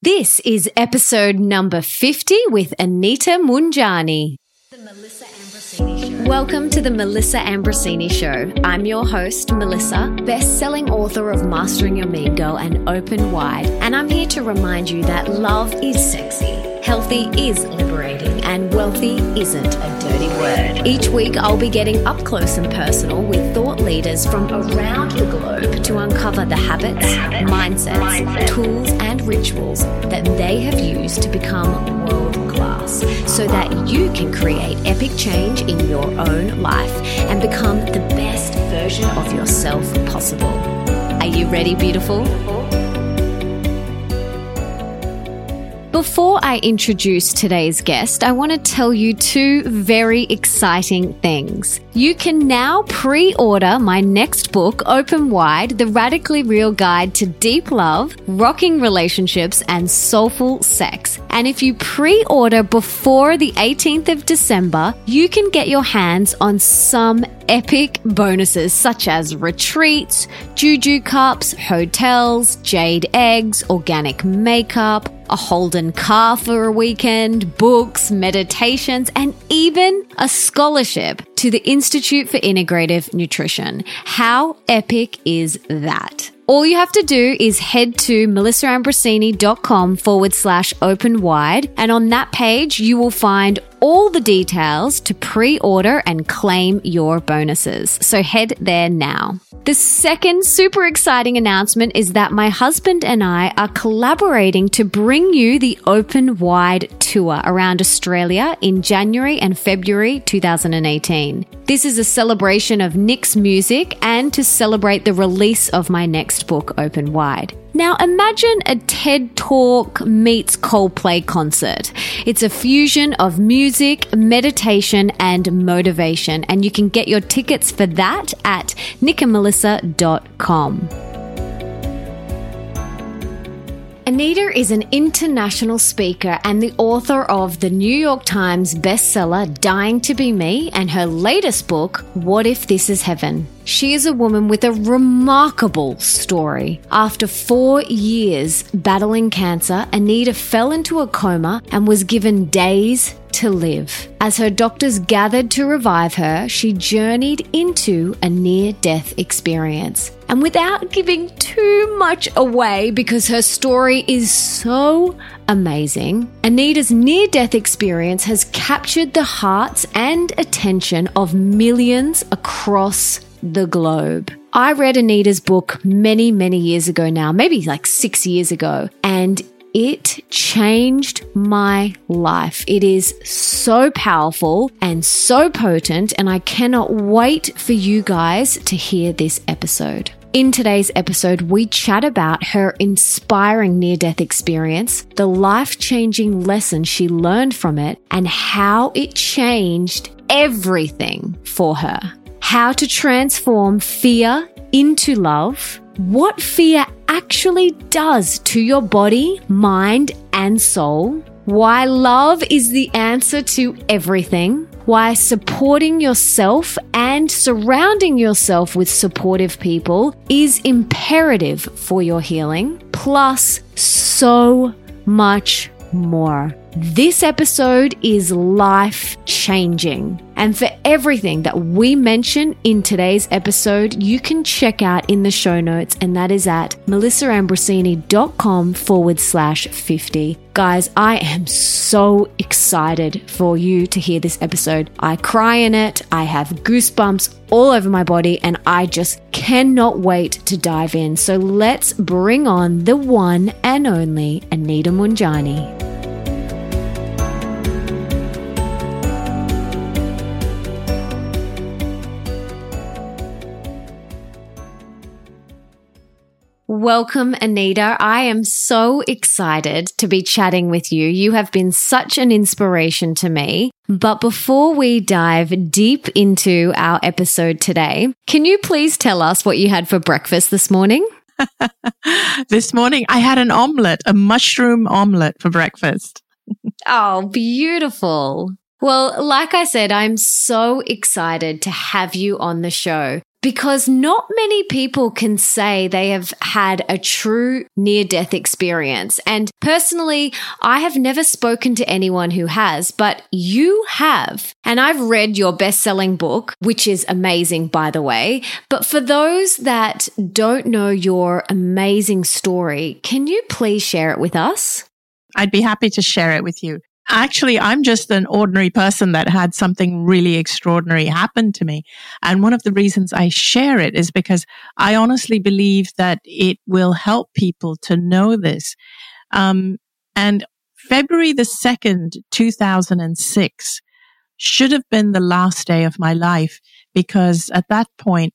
This is episode number 50 with Anita Moorjani. Welcome to the Melissa Ambrosini Show. I'm your host, Melissa, best selling author of Mastering Your Mean Girl and Open Wide, and I'm here to remind you that love is sexy, healthy is liberating, and wealthy isn't a dirty word. Each week, I'll be getting up close and personal with thought leaders from around the globe to uncover the habits, mindsets, tools, and rituals that they have used to become world class so that you can create epic change in your own life and become the best version of yourself possible. Are you ready, beautiful? Before I introduce today's guest, I want to tell you two very exciting things. You can now pre order my next book, Open Wide The Radically Real Guide to Deep Love, Rocking Relationships, and Soulful Sex. And if you pre order before the 18th of December, you can get your hands on some epic bonuses such as retreats, juju cups, hotels, jade eggs, organic makeup, a Holden car for a weekend, books, meditations, and even a scholarship to the Institute for Integrative Nutrition. How epic is that? All you have to do is head to melissaambrosini.com forward slash open wide. And on that page, you will find all the details to pre order and claim your bonuses. So head there now. The second super exciting announcement is that my husband and I are collaborating to bring you the Open Wide tour around Australia in January and February 2018. This is a celebration of Nick's music and to celebrate the release of my next book, Open Wide. Now imagine a TED Talk meets Coldplay concert. It's a fusion of music, meditation, and motivation, and you can get your tickets for that at nickandmelissa.com. Anita is an international speaker and the author of the New York Times bestseller Dying to Be Me and her latest book, What If This Is Heaven? She is a woman with a remarkable story. After four years battling cancer, Anita fell into a coma and was given days to live. As her doctors gathered to revive her, she journeyed into a near death experience. And without giving too much away, because her story is so amazing, Anita's near death experience has captured the hearts and attention of millions across the globe. I read Anita's book many, many years ago now, maybe like six years ago, and it changed my life. It is so powerful and so potent, and I cannot wait for you guys to hear this episode. In today's episode, we chat about her inspiring near death experience, the life changing lesson she learned from it, and how it changed everything for her. How to transform fear into love, what fear actually does to your body, mind, and soul, why love is the answer to everything, why supporting yourself and surrounding yourself with supportive people is imperative for your healing, plus so much more. This episode is life changing. And for everything that we mention in today's episode, you can check out in the show notes, and that is at melissaambrosini.com forward slash 50. Guys, I am so excited for you to hear this episode. I cry in it, I have goosebumps all over my body, and I just cannot wait to dive in. So let's bring on the one and only Anita Moorjani. Welcome, Anita. I am so excited to be chatting with you. You have been such an inspiration to me. But before we dive deep into our episode today, can you please tell us what you had for breakfast this morning? this morning, I had an omelette, a mushroom omelette for breakfast. oh, beautiful. Well, like I said, I'm so excited to have you on the show because not many people can say they have had a true near death experience. And personally, I have never spoken to anyone who has, but you have. And I've read your best selling book, which is amazing, by the way. But for those that don't know your amazing story, can you please share it with us? I'd be happy to share it with you. Actually, I'm just an ordinary person that had something really extraordinary happen to me. And one of the reasons I share it is because I honestly believe that it will help people to know this. Um, and February the 2nd, 2006 should have been the last day of my life because at that point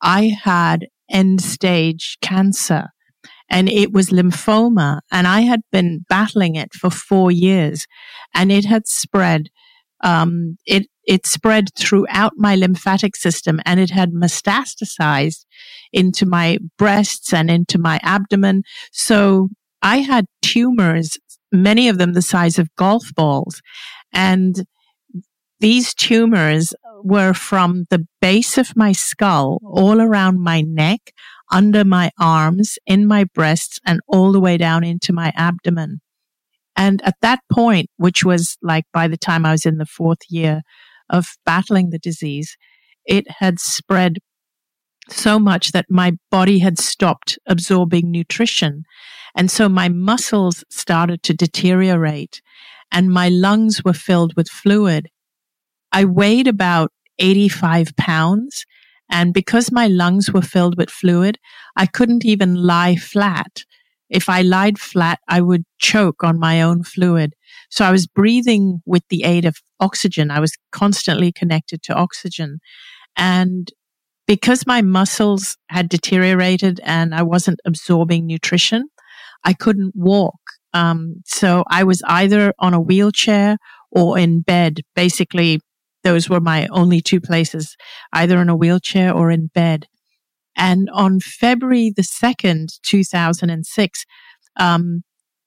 I had end stage cancer and it was lymphoma and I had been battling it for four years and it had spread. Um, it, it spread throughout my lymphatic system and it had metastasized into my breasts and into my abdomen. So I had tumors, many of them the size of golf balls. And these tumors were from the base of my skull all around my neck under my arms, in my breasts, and all the way down into my abdomen. And at that point, which was like by the time I was in the fourth year of battling the disease, it had spread so much that my body had stopped absorbing nutrition. And so my muscles started to deteriorate and my lungs were filled with fluid. I weighed about 85 pounds and because my lungs were filled with fluid, I couldn't even lie flat. If I lied flat, I would choke on my own fluid. So I was breathing with the aid of oxygen. I was constantly connected to oxygen. And because my muscles had deteriorated and I wasn't absorbing nutrition, I couldn't walk. Um, so I was either on a wheelchair or in bed, basically those were my only two places, either in a wheelchair or in bed. And on February the 2nd, 2006, um,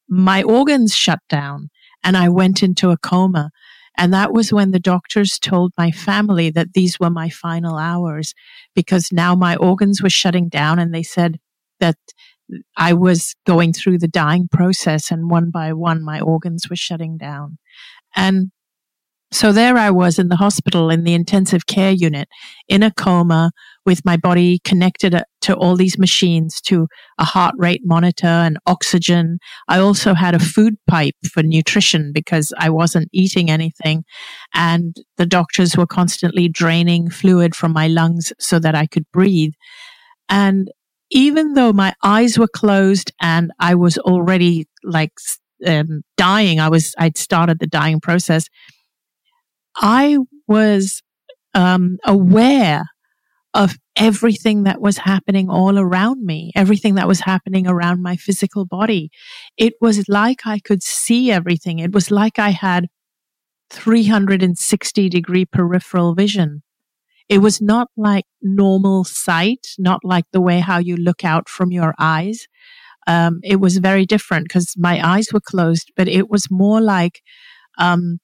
my organs shut down and I went into a coma. And that was when the doctors told my family that these were my final hours because now my organs were shutting down and they said that I was going through the dying process and one by one my organs were shutting down. And so there I was in the hospital in the intensive care unit in a coma with my body connected uh, to all these machines to a heart rate monitor and oxygen. I also had a food pipe for nutrition because I wasn't eating anything. And the doctors were constantly draining fluid from my lungs so that I could breathe. And even though my eyes were closed and I was already like um, dying, I was, I'd started the dying process I was um, aware of everything that was happening all around me, everything that was happening around my physical body. It was like I could see everything. It was like I had 360 degree peripheral vision. It was not like normal sight, not like the way how you look out from your eyes. Um, it was very different because my eyes were closed, but it was more like um,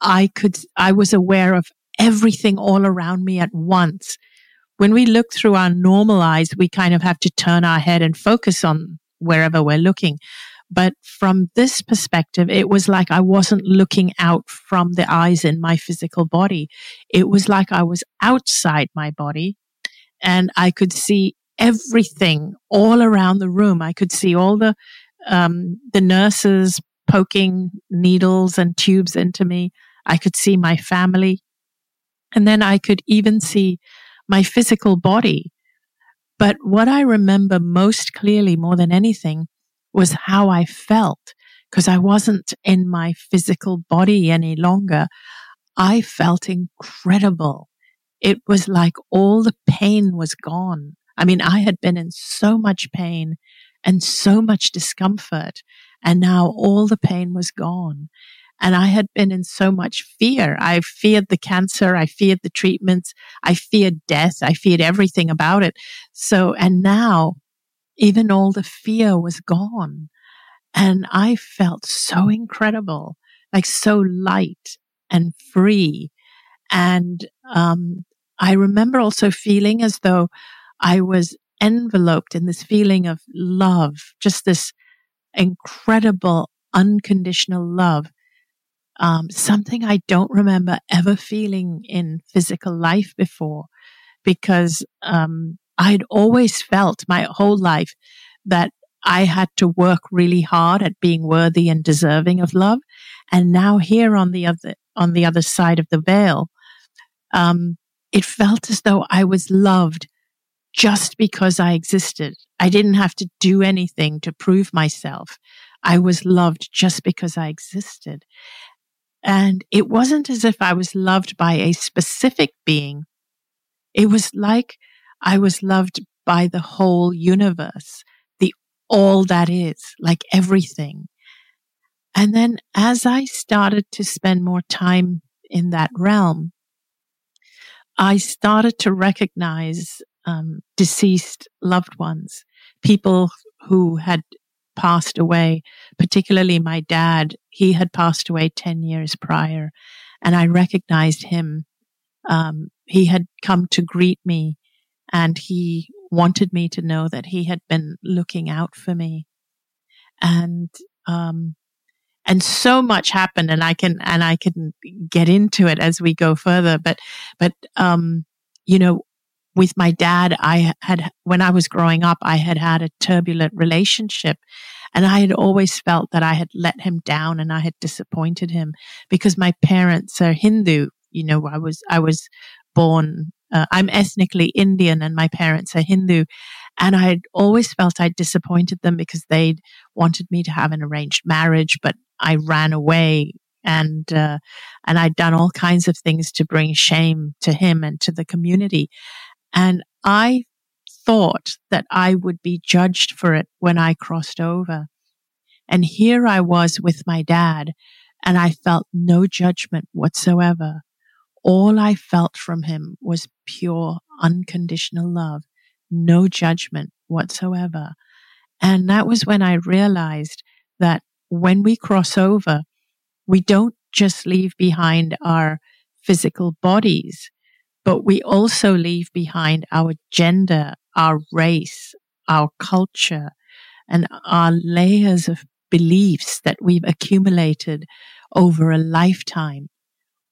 I could, I was aware of everything all around me at once. When we look through our normal eyes, we kind of have to turn our head and focus on wherever we're looking. But from this perspective, it was like I wasn't looking out from the eyes in my physical body. It was like I was outside my body and I could see everything all around the room. I could see all the, um, the nurses poking needles and tubes into me. I could see my family. And then I could even see my physical body. But what I remember most clearly more than anything was how I felt because I wasn't in my physical body any longer. I felt incredible. It was like all the pain was gone. I mean, I had been in so much pain and so much discomfort and now all the pain was gone. And I had been in so much fear. I feared the cancer. I feared the treatments. I feared death. I feared everything about it. So, and now even all the fear was gone. And I felt so incredible, like so light and free. And, um, I remember also feeling as though I was enveloped in this feeling of love, just this incredible unconditional love. Um, something I don't remember ever feeling in physical life before because, um, I'd always felt my whole life that I had to work really hard at being worthy and deserving of love. And now here on the other, on the other side of the veil, um, it felt as though I was loved just because I existed. I didn't have to do anything to prove myself. I was loved just because I existed. And it wasn't as if I was loved by a specific being. It was like I was loved by the whole universe, the all that is, like everything. And then as I started to spend more time in that realm, I started to recognize um, deceased loved ones, people who had passed away, particularly my dad. He had passed away 10 years prior, and I recognized him. Um, he had come to greet me, and he wanted me to know that he had been looking out for me. And um, and so much happened and I can, and I can get into it as we go further. But, but, um, you know, with my dad, I had, when I was growing up, I had had a turbulent relationship and I had always felt that I had let him down and I had disappointed him because my parents are Hindu. You know, I was, I was born, uh, I'm ethnically Indian and my parents are Hindu. And I'd always felt I'd disappointed them because they'd wanted me to have an arranged marriage, but I ran away and uh, and I'd done all kinds of things to bring shame to him and to the community. And I thought that I would be judged for it when I crossed over. And here I was with my dad, and I felt no judgment whatsoever. All I felt from him was pure, unconditional love, no judgment whatsoever. And that was when I realized that when we cross over, we don't just leave behind our physical bodies, but we also leave behind our gender, our race, our culture, and our layers of beliefs that we've accumulated over a lifetime.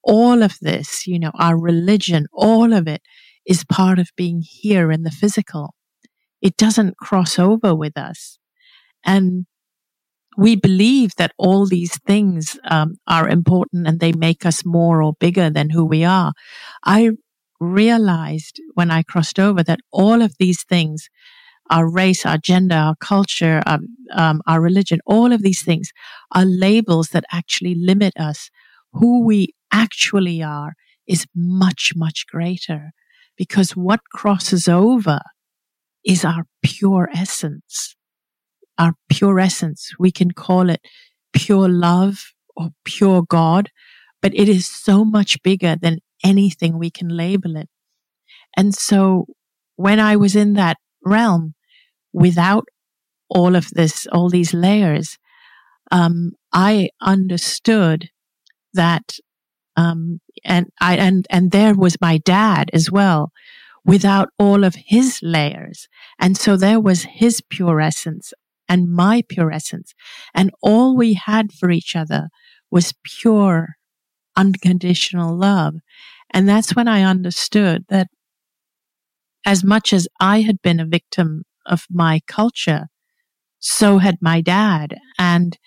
All of this, you know, our religion, all of it is part of being here in the physical. It doesn't cross over with us. And we believe that all these things um, are important and they make us more or bigger than who we are. I realized when I crossed over that all of these things, our race, our gender, our culture, our, um, our religion, all of these things are labels that actually limit us. Who we actually are is much, much greater because what crosses over is our pure essence our pure essence. We can call it pure love or pure God, but it is so much bigger than anything we can label it. And so when I was in that realm without all of this, all these layers, um, I understood that, um, and I, and, and there was my dad as well without all of his layers. And so there was his pure essence and my pure essence. And all we had for each other was pure, unconditional love. And that's when I understood that as much as I had been a victim of my culture, so had my dad. And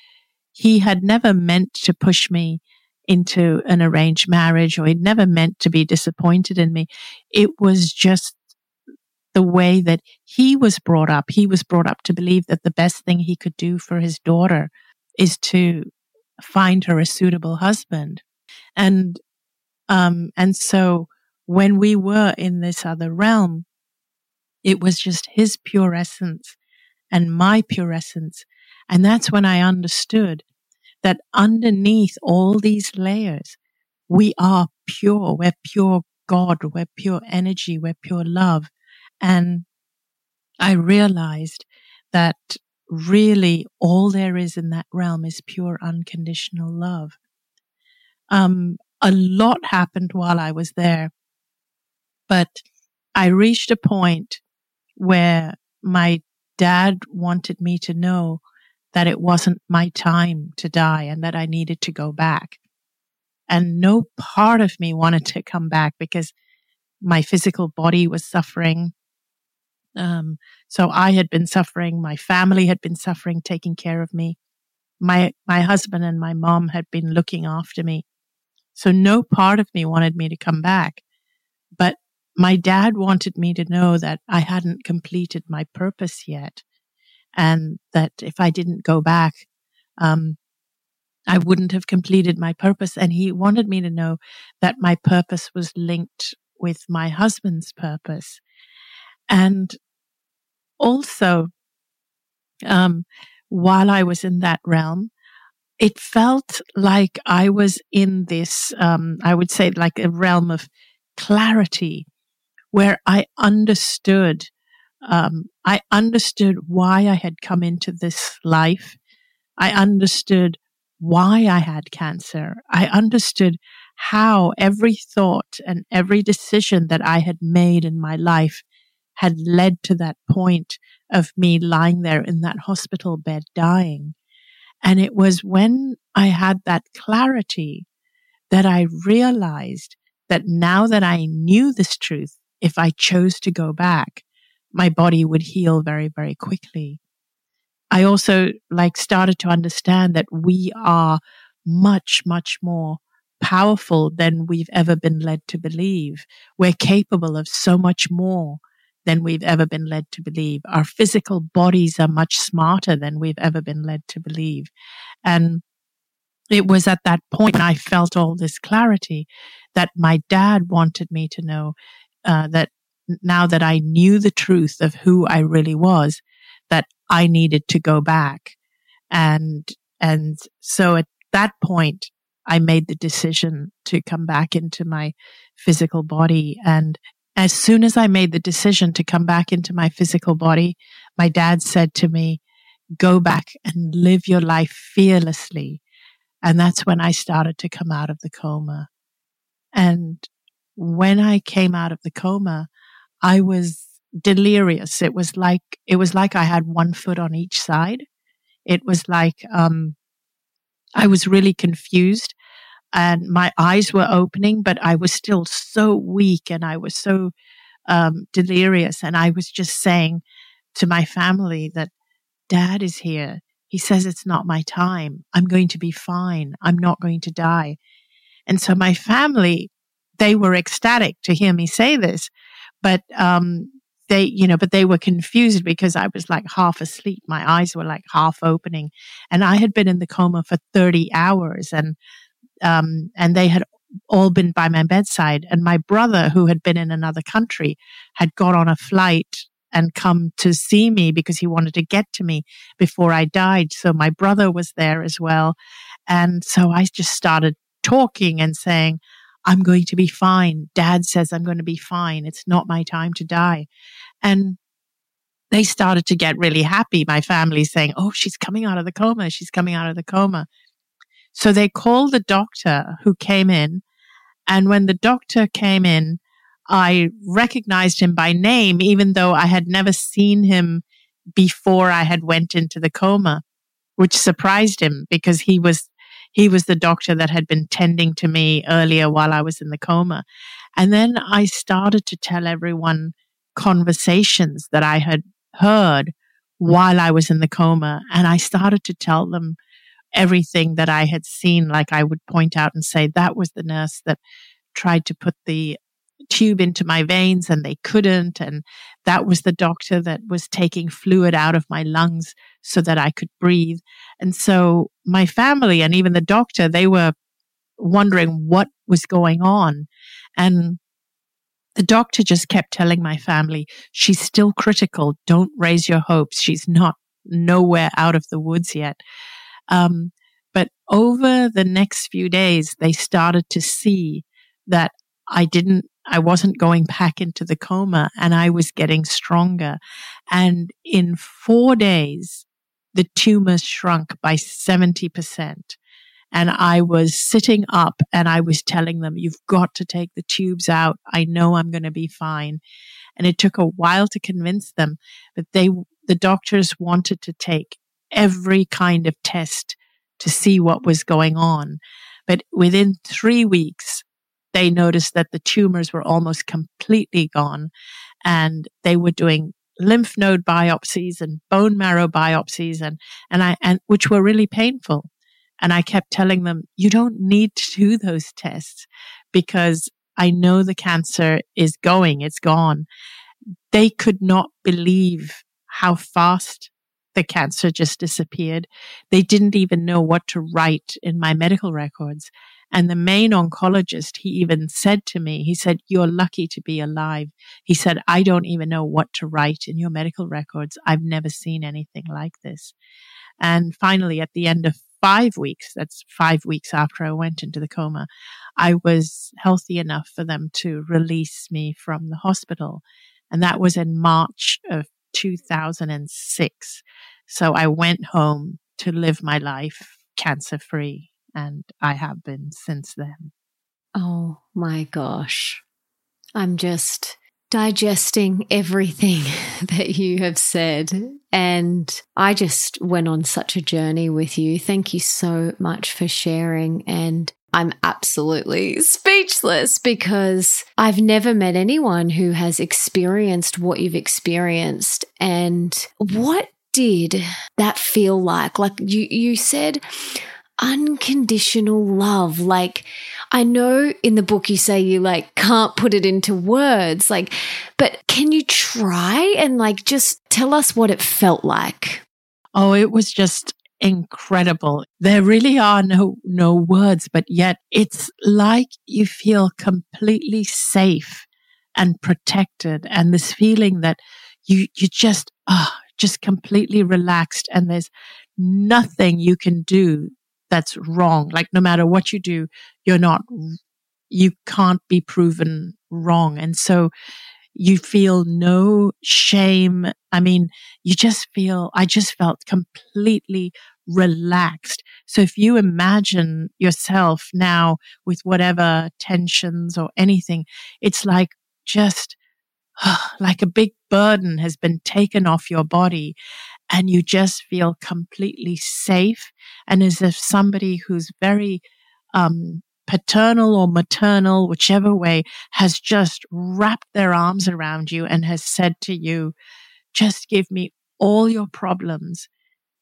he had never meant to push me into an arranged marriage or he'd never meant to be disappointed in me. It was just the way that he was brought up. He was brought up to believe that the best thing he could do for his daughter is to find her a suitable husband. And, um, and so when we were in this other realm, it was just his pure essence and my pure essence. And that's when I understood that underneath all these layers, we are pure. We're pure God. We're pure energy. We're pure love. And I realized that really all there is in that realm is pure unconditional love. Um, a lot happened while I was there. But I reached a point where my dad wanted me to know that it wasn't my time to die and that I needed to go back. And no part of me wanted to come back because my physical body was suffering. Um, so I had been suffering. My family had been suffering, taking care of me. My, my husband and my mom had been looking after me. So no part of me wanted me to come back. But my dad wanted me to know that I hadn't completed my purpose yet. And that if I didn't go back, um, I wouldn't have completed my purpose. And he wanted me to know that my purpose was linked with my husband's purpose. And also, um, while I was in that realm, it felt like I was in this, um, I would say like a realm of clarity where I understood, um, I understood why I had come into this life. I understood why I had cancer. I understood how every thought and every decision that I had made in my life had led to that point of me lying there in that hospital bed dying. And it was when I had that clarity that I realized that now that I knew this truth, if I chose to go back, my body would heal very, very quickly. I also like started to understand that we are much, much more powerful than we've ever been led to believe. We're capable of so much more than we've ever been led to believe. Our physical bodies are much smarter than we've ever been led to believe. And it was at that point when I felt all this clarity that my dad wanted me to know uh, that now that I knew the truth of who I really was, that I needed to go back. And, and so at that point, I made the decision to come back into my physical body. And as soon as I made the decision to come back into my physical body, my dad said to me, go back and live your life fearlessly. And that's when I started to come out of the coma. And when I came out of the coma, I was delirious. It was like, it was like I had one foot on each side. It was like, um, I was really confused and my eyes were opening, but I was still so weak and I was so, um, delirious. And I was just saying to my family that dad is here. He says it's not my time. I'm going to be fine. I'm not going to die. And so my family, they were ecstatic to hear me say this, but, um, they, you know, but they were confused because I was like half asleep. My eyes were like half opening and I had been in the coma for 30 hours and, um, and they had all been by my bedside. And my brother, who had been in another country, had got on a flight and come to see me because he wanted to get to me before I died. So my brother was there as well. And so I just started talking and saying, I'm going to be fine. Dad says I'm going to be fine. It's not my time to die. And they started to get really happy. My family saying, Oh, she's coming out of the coma. She's coming out of the coma. So they called the doctor who came in. And when the doctor came in, I recognized him by name, even though I had never seen him before I had went into the coma, which surprised him because he was he was the doctor that had been tending to me earlier while I was in the coma. And then I started to tell everyone conversations that I had heard while I was in the coma. And I started to tell them everything that I had seen. Like I would point out and say, that was the nurse that tried to put the tube into my veins and they couldn't. And that was the doctor that was taking fluid out of my lungs so that I could breathe. And so my family and even the doctor, they were wondering what was going on. And the doctor just kept telling my family, she's still critical. Don't raise your hopes. She's not nowhere out of the woods yet. Um, but over the next few days, they started to see that I didn't I wasn't going back into the coma and I was getting stronger. And in four days, the tumor shrunk by 70%. And I was sitting up and I was telling them, you've got to take the tubes out. I know I'm going to be fine. And it took a while to convince them, but they, the doctors wanted to take every kind of test to see what was going on. But within three weeks, they noticed that the tumors were almost completely gone and they were doing lymph node biopsies and bone marrow biopsies and, and I, and which were really painful. And I kept telling them, you don't need to do those tests because I know the cancer is going, it's gone. They could not believe how fast the cancer just disappeared. They didn't even know what to write in my medical records. And the main oncologist, he even said to me, he said, you're lucky to be alive. He said, I don't even know what to write in your medical records. I've never seen anything like this. And finally, at the end of five weeks, that's five weeks after I went into the coma, I was healthy enough for them to release me from the hospital. And that was in March of 2006. So I went home to live my life cancer free and I have been since then. Oh my gosh. I'm just digesting everything that you have said. And I just went on such a journey with you. Thank you so much for sharing. And I'm absolutely speechless because I've never met anyone who has experienced what you've experienced. And what did that feel like? Like you, you said, unconditional love. Like, I know in the book you say you like can't put it into words, like, but can you try and like just tell us what it felt like? Oh, it was just incredible. There really are no, no words, but yet it's like you feel completely safe and protected and this feeling that you, you just, ah, oh, just completely relaxed and there's nothing you can do that's wrong. Like no matter what you do, you're not, you can't be proven wrong. And so you feel no shame. I mean, you just feel, I just felt completely relaxed. So if you imagine yourself now with whatever tensions or anything, it's like just like a big burden has been taken off your body and you just feel completely safe and as if somebody who's very um, paternal or maternal, whichever way, has just wrapped their arms around you and has said to you, just give me all your problems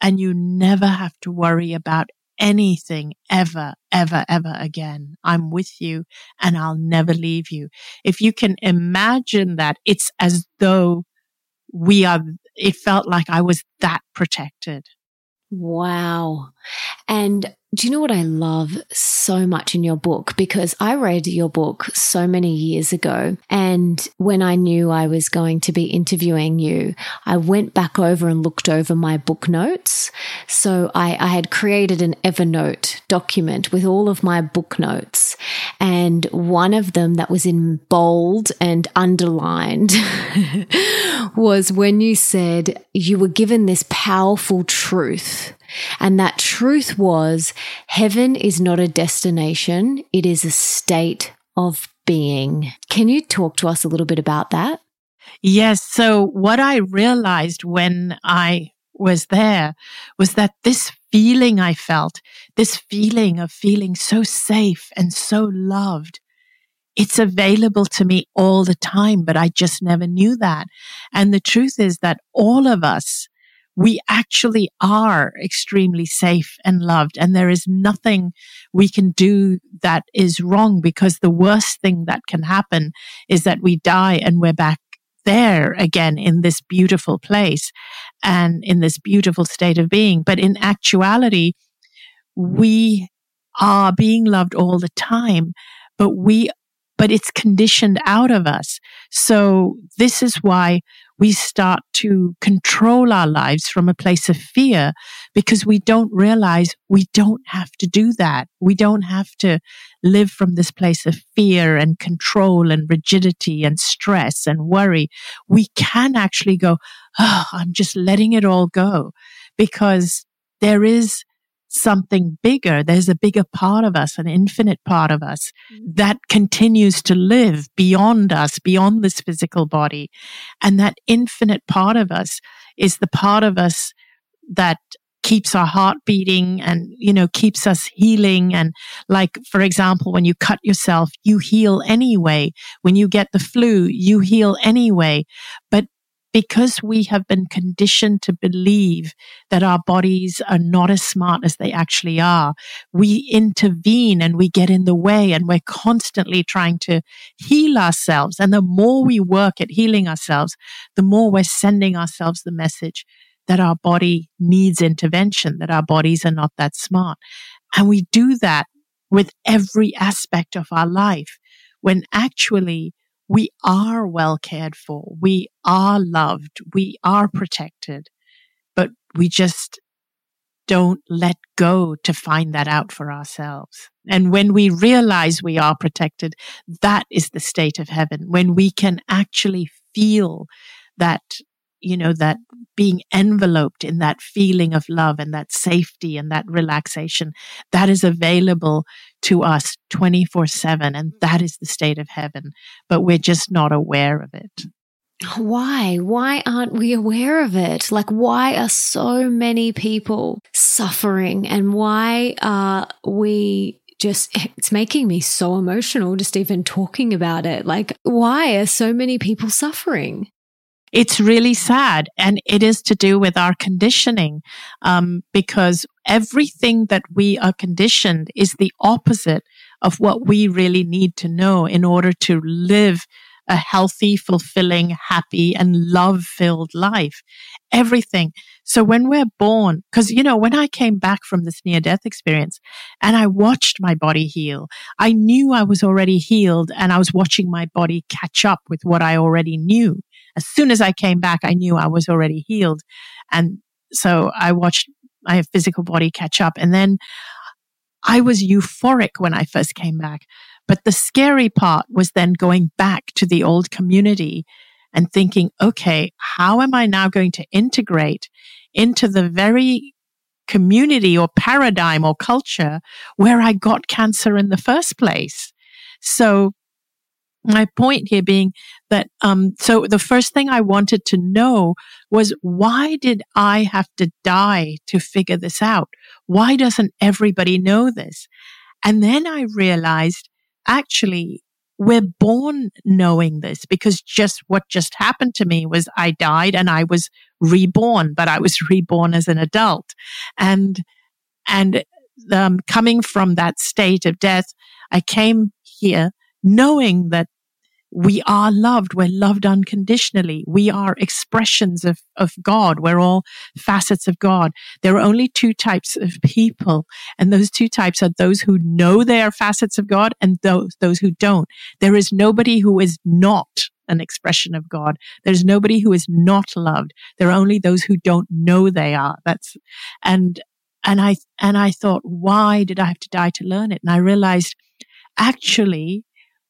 and you never have to worry about anything ever, ever, ever again. I'm with you and I'll never leave you. If you can imagine that, it's as though we are, it felt like I was that protected. Wow. And do you know what I love so much in your book? Because I read your book so many years ago. And when I knew I was going to be interviewing you, I went back over and looked over my book notes. So I, I had created an Evernote document with all of my book notes. And one of them that was in bold and underlined was when you said you were given this powerful truth and that truth was heaven is not a destination, it is a state of being. Can you talk to us a little bit about that? Yes. So, what I realized when I was there was that this feeling I felt, this feeling of feeling so safe and so loved, it's available to me all the time, but I just never knew that. And the truth is that all of us we actually are extremely safe and loved. And there is nothing we can do that is wrong because the worst thing that can happen is that we die and we're back there again in this beautiful place and in this beautiful state of being. But in actuality, we are being loved all the time, but we but it's conditioned out of us. So this is why we start to control our lives from a place of fear because we don't realize we don't have to do that. We don't have to live from this place of fear and control and rigidity and stress and worry. We can actually go, Oh, I'm just letting it all go because there is something bigger. There's a bigger part of us, an infinite part of us mm. that continues to live beyond us, beyond this physical body. And that infinite part of us is the part of us that keeps our heart beating and, you know, keeps us healing. And like, for example, when you cut yourself, you heal anyway. When you get the flu, you heal anyway. But because we have been conditioned to believe that our bodies are not as smart as they actually are, we intervene and we get in the way and we're constantly trying to heal ourselves. And the more we work at healing ourselves, the more we're sending ourselves the message that our body needs intervention, that our bodies are not that smart. And we do that with every aspect of our life when actually we are well cared for. We are loved. We are protected, but we just don't let go to find that out for ourselves. And when we realize we are protected, that is the state of heaven. When we can actually feel that you know, that being enveloped in that feeling of love and that safety and that relaxation that is available to us 24 7. And mm-hmm. that is the state of heaven, but we're just not aware of it. Why? Why aren't we aware of it? Like, why are so many people suffering and why are we just, it's making me so emotional just even talking about it. Like, why are so many people suffering? It's really sad. And it is to do with our conditioning, um, because everything that we are conditioned is the opposite of what we really need to know in order to live a healthy, fulfilling, happy, and love filled life. Everything. So when we're born, because, you know, when I came back from this near death experience and I watched my body heal, I knew I was already healed and I was watching my body catch up with what I already knew. As soon as I came back, I knew I was already healed. And so I watched my physical body catch up. And then I was euphoric when I first came back. But the scary part was then going back to the old community and thinking, okay, how am I now going to integrate into the very community or paradigm or culture where I got cancer in the first place? So my point here being that um, so the first thing i wanted to know was why did i have to die to figure this out? Why doesn't everybody know this? And then i realized actually we're born knowing this because just what just happened to me was i died and i was reborn but i was reborn as an adult. And and um, coming from that state of death i came here knowing that we are loved. We're loved unconditionally. We are expressions of, of God. We're all facets of God. There are only two types of people. And those two types are those who know they are facets of God and those, those who don't. There is nobody who is not an expression of God. There's nobody who is not loved. There are only those who don't know they are. That's, and, and I, and I thought, why did I have to die to learn it? And I realized actually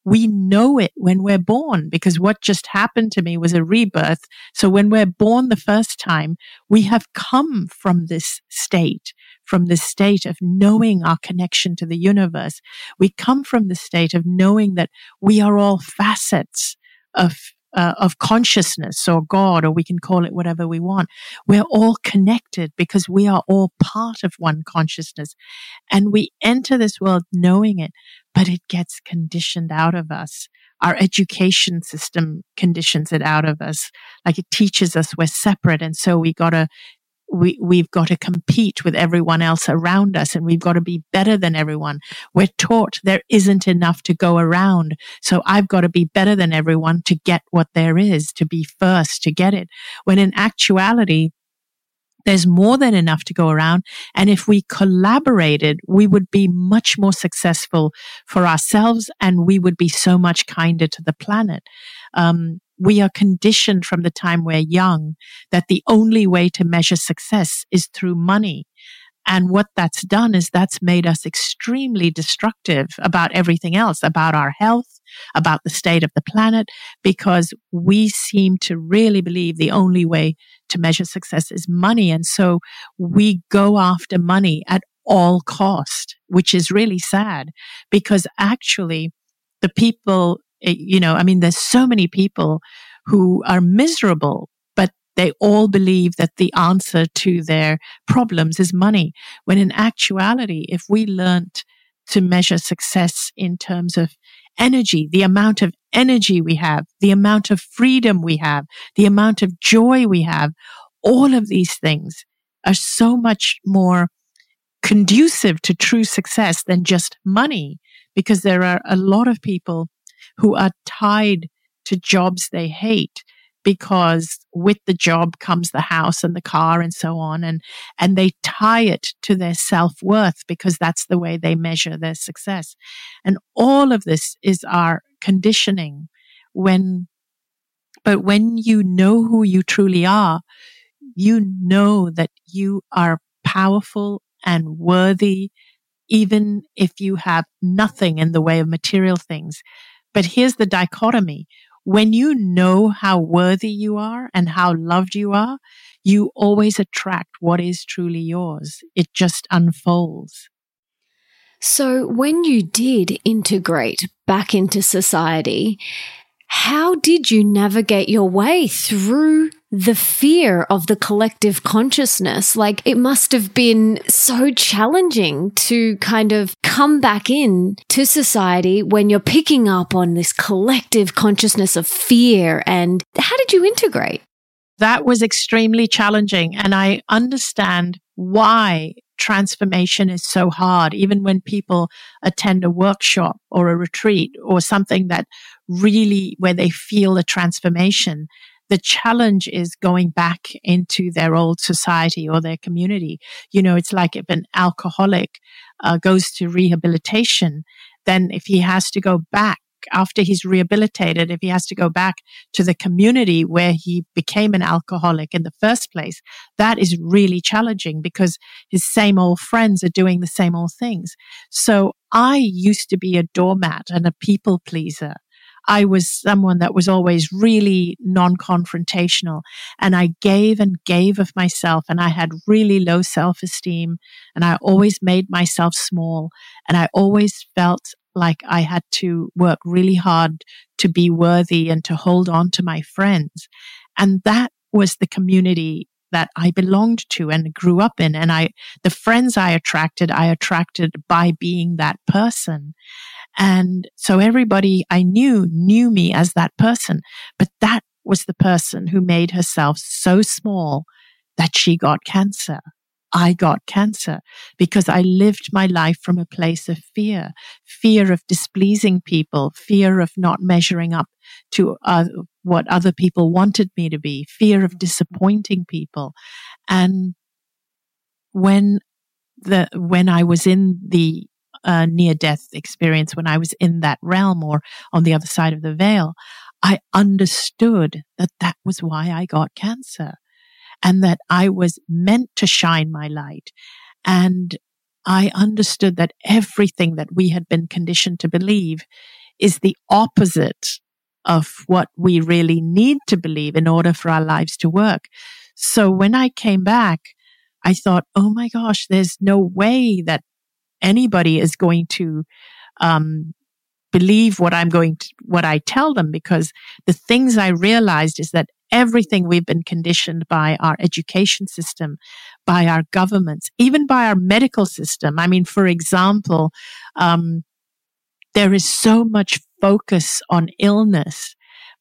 we know it when we're born because what just happened to me was a rebirth. So when we're born the first time, we have come from this state, from the state of knowing our connection to the universe. We come from the state of knowing that we are all facets of uh, of consciousness or God, or we can call it whatever we want. We're all connected because we are all part of one consciousness. And we enter this world knowing it, but it gets conditioned out of us. Our education system conditions it out of us. Like it teaches us we're separate. And so we gotta we, we've got to compete with everyone else around us and we've got to be better than everyone. We're taught there isn't enough to go around. So I've got to be better than everyone to get what there is, to be first, to get it. When in actuality, there's more than enough to go around. And if we collaborated, we would be much more successful for ourselves and we would be so much kinder to the planet. Um, we are conditioned from the time we're young that the only way to measure success is through money. And what that's done is that's made us extremely destructive about everything else, about our health, about the state of the planet, because we seem to really believe the only way to measure success is money. And so we go after money at all cost, which is really sad because actually the people, eh, you know, I mean, there's so many people who are miserable, but they all believe that the answer to their problems is money. When in actuality, if we learnt to measure success in terms of energy, the amount of energy we have, the amount of freedom we have, the amount of joy we have, all of these things are so much more conducive to true success than just money because there are a lot of people who are tied to jobs they hate because with the job comes the house and the car and so on and and they tie it to their self-worth because that's the way they measure their success. And all of this is our conditioning when but when you know who you truly are you know that you are powerful and worthy even if you have nothing in the way of material things. But here's the dichotomy when you know how worthy you are and how loved you are, you always attract what is truly yours. It just unfolds. So, when you did integrate back into society, how did you navigate your way through the fear of the collective consciousness? Like it must have been so challenging to kind of come back in to society when you're picking up on this collective consciousness of fear. And how did you integrate? That was extremely challenging. And I understand why transformation is so hard, even when people attend a workshop or a retreat or something that really where they feel a transformation. The challenge is going back into their old society or their community. You know, it's like if an alcoholic uh, goes to rehabilitation, then if he has to go back after he's rehabilitated, if he has to go back to the community where he became an alcoholic in the first place, that is really challenging because his same old friends are doing the same old things. So I used to be a doormat and a people pleaser. I was someone that was always really non-confrontational and I gave and gave of myself and I had really low self-esteem and I always made myself small and I always felt like I had to work really hard to be worthy and to hold on to my friends. And that was the community that I belonged to and grew up in. And I, the friends I attracted, I attracted by being that person. And so everybody I knew knew me as that person, but that was the person who made herself so small that she got cancer. I got cancer because I lived my life from a place of fear, fear of displeasing people, fear of not measuring up to uh, what other people wanted me to be, fear of disappointing people. And when the, when I was in the uh, near death experience, when I was in that realm or on the other side of the veil, I understood that that was why I got cancer and that I was meant to shine my light. And I understood that everything that we had been conditioned to believe is the opposite of what we really need to believe in order for our lives to work. So when I came back, I thought, oh my gosh, there's no way that anybody is going to um, believe what I'm going to, what I tell them because the things I realized is that everything we've been conditioned by our education system, by our governments, even by our medical system. I mean, for example, um, there is so much focus on illness.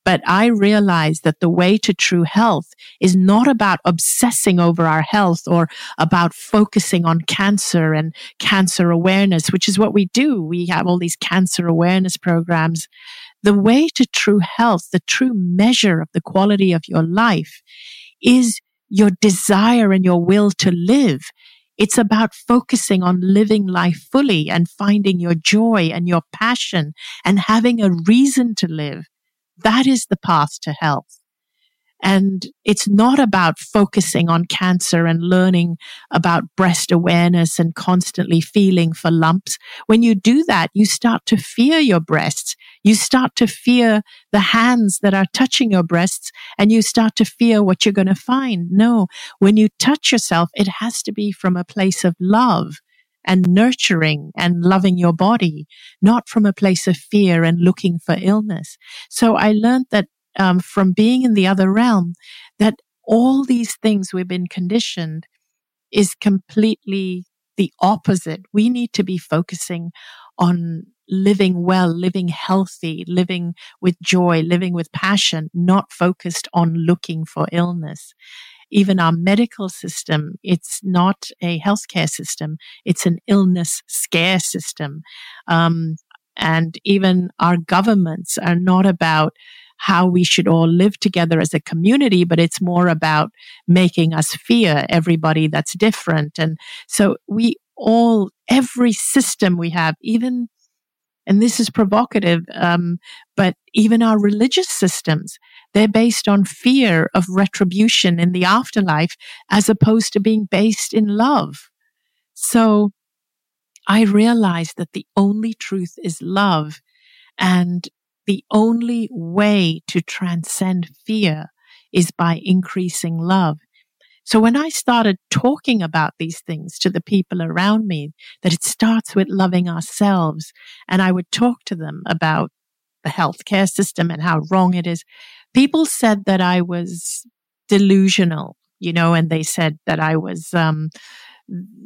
But I realize that the way to true health is not about obsessing over our health or about focusing on cancer and cancer awareness, which is what we do. We have all these cancer awareness programs the way to true health, the true measure of the quality of your life is your desire and your will to live. It's about focusing on living life fully and finding your joy and your passion and having a reason to live. That is the path to health. And it's not about focusing on cancer and learning about breast awareness and constantly feeling for lumps. When you do that, you start to fear your breasts. You start to fear the hands that are touching your breasts and you start to fear what you're going to find. No, when you touch yourself, it has to be from a place of love and nurturing and loving your body, not from a place of fear and looking for illness. So I learned that um, from being in the other realm that all these things we've been conditioned is completely the opposite. We need to be focusing on living well, living healthy, living with joy, living with passion, not focused on looking for illness. Even our medical system, it's not a healthcare system. It's an illness scare system. Um, and even our governments are not about how we should all live together as a community, but it's more about making us fear everybody that's different. And so we all, every system we have, even, and this is provocative, um, but even our religious systems, they're based on fear of retribution in the afterlife as opposed to being based in love. So I realized that the only truth is love. And the only way to transcend fear is by increasing love. So when I started talking about these things to the people around me, that it starts with loving ourselves, and I would talk to them about the healthcare system and how wrong it is, people said that I was delusional, you know, and they said that I was, um,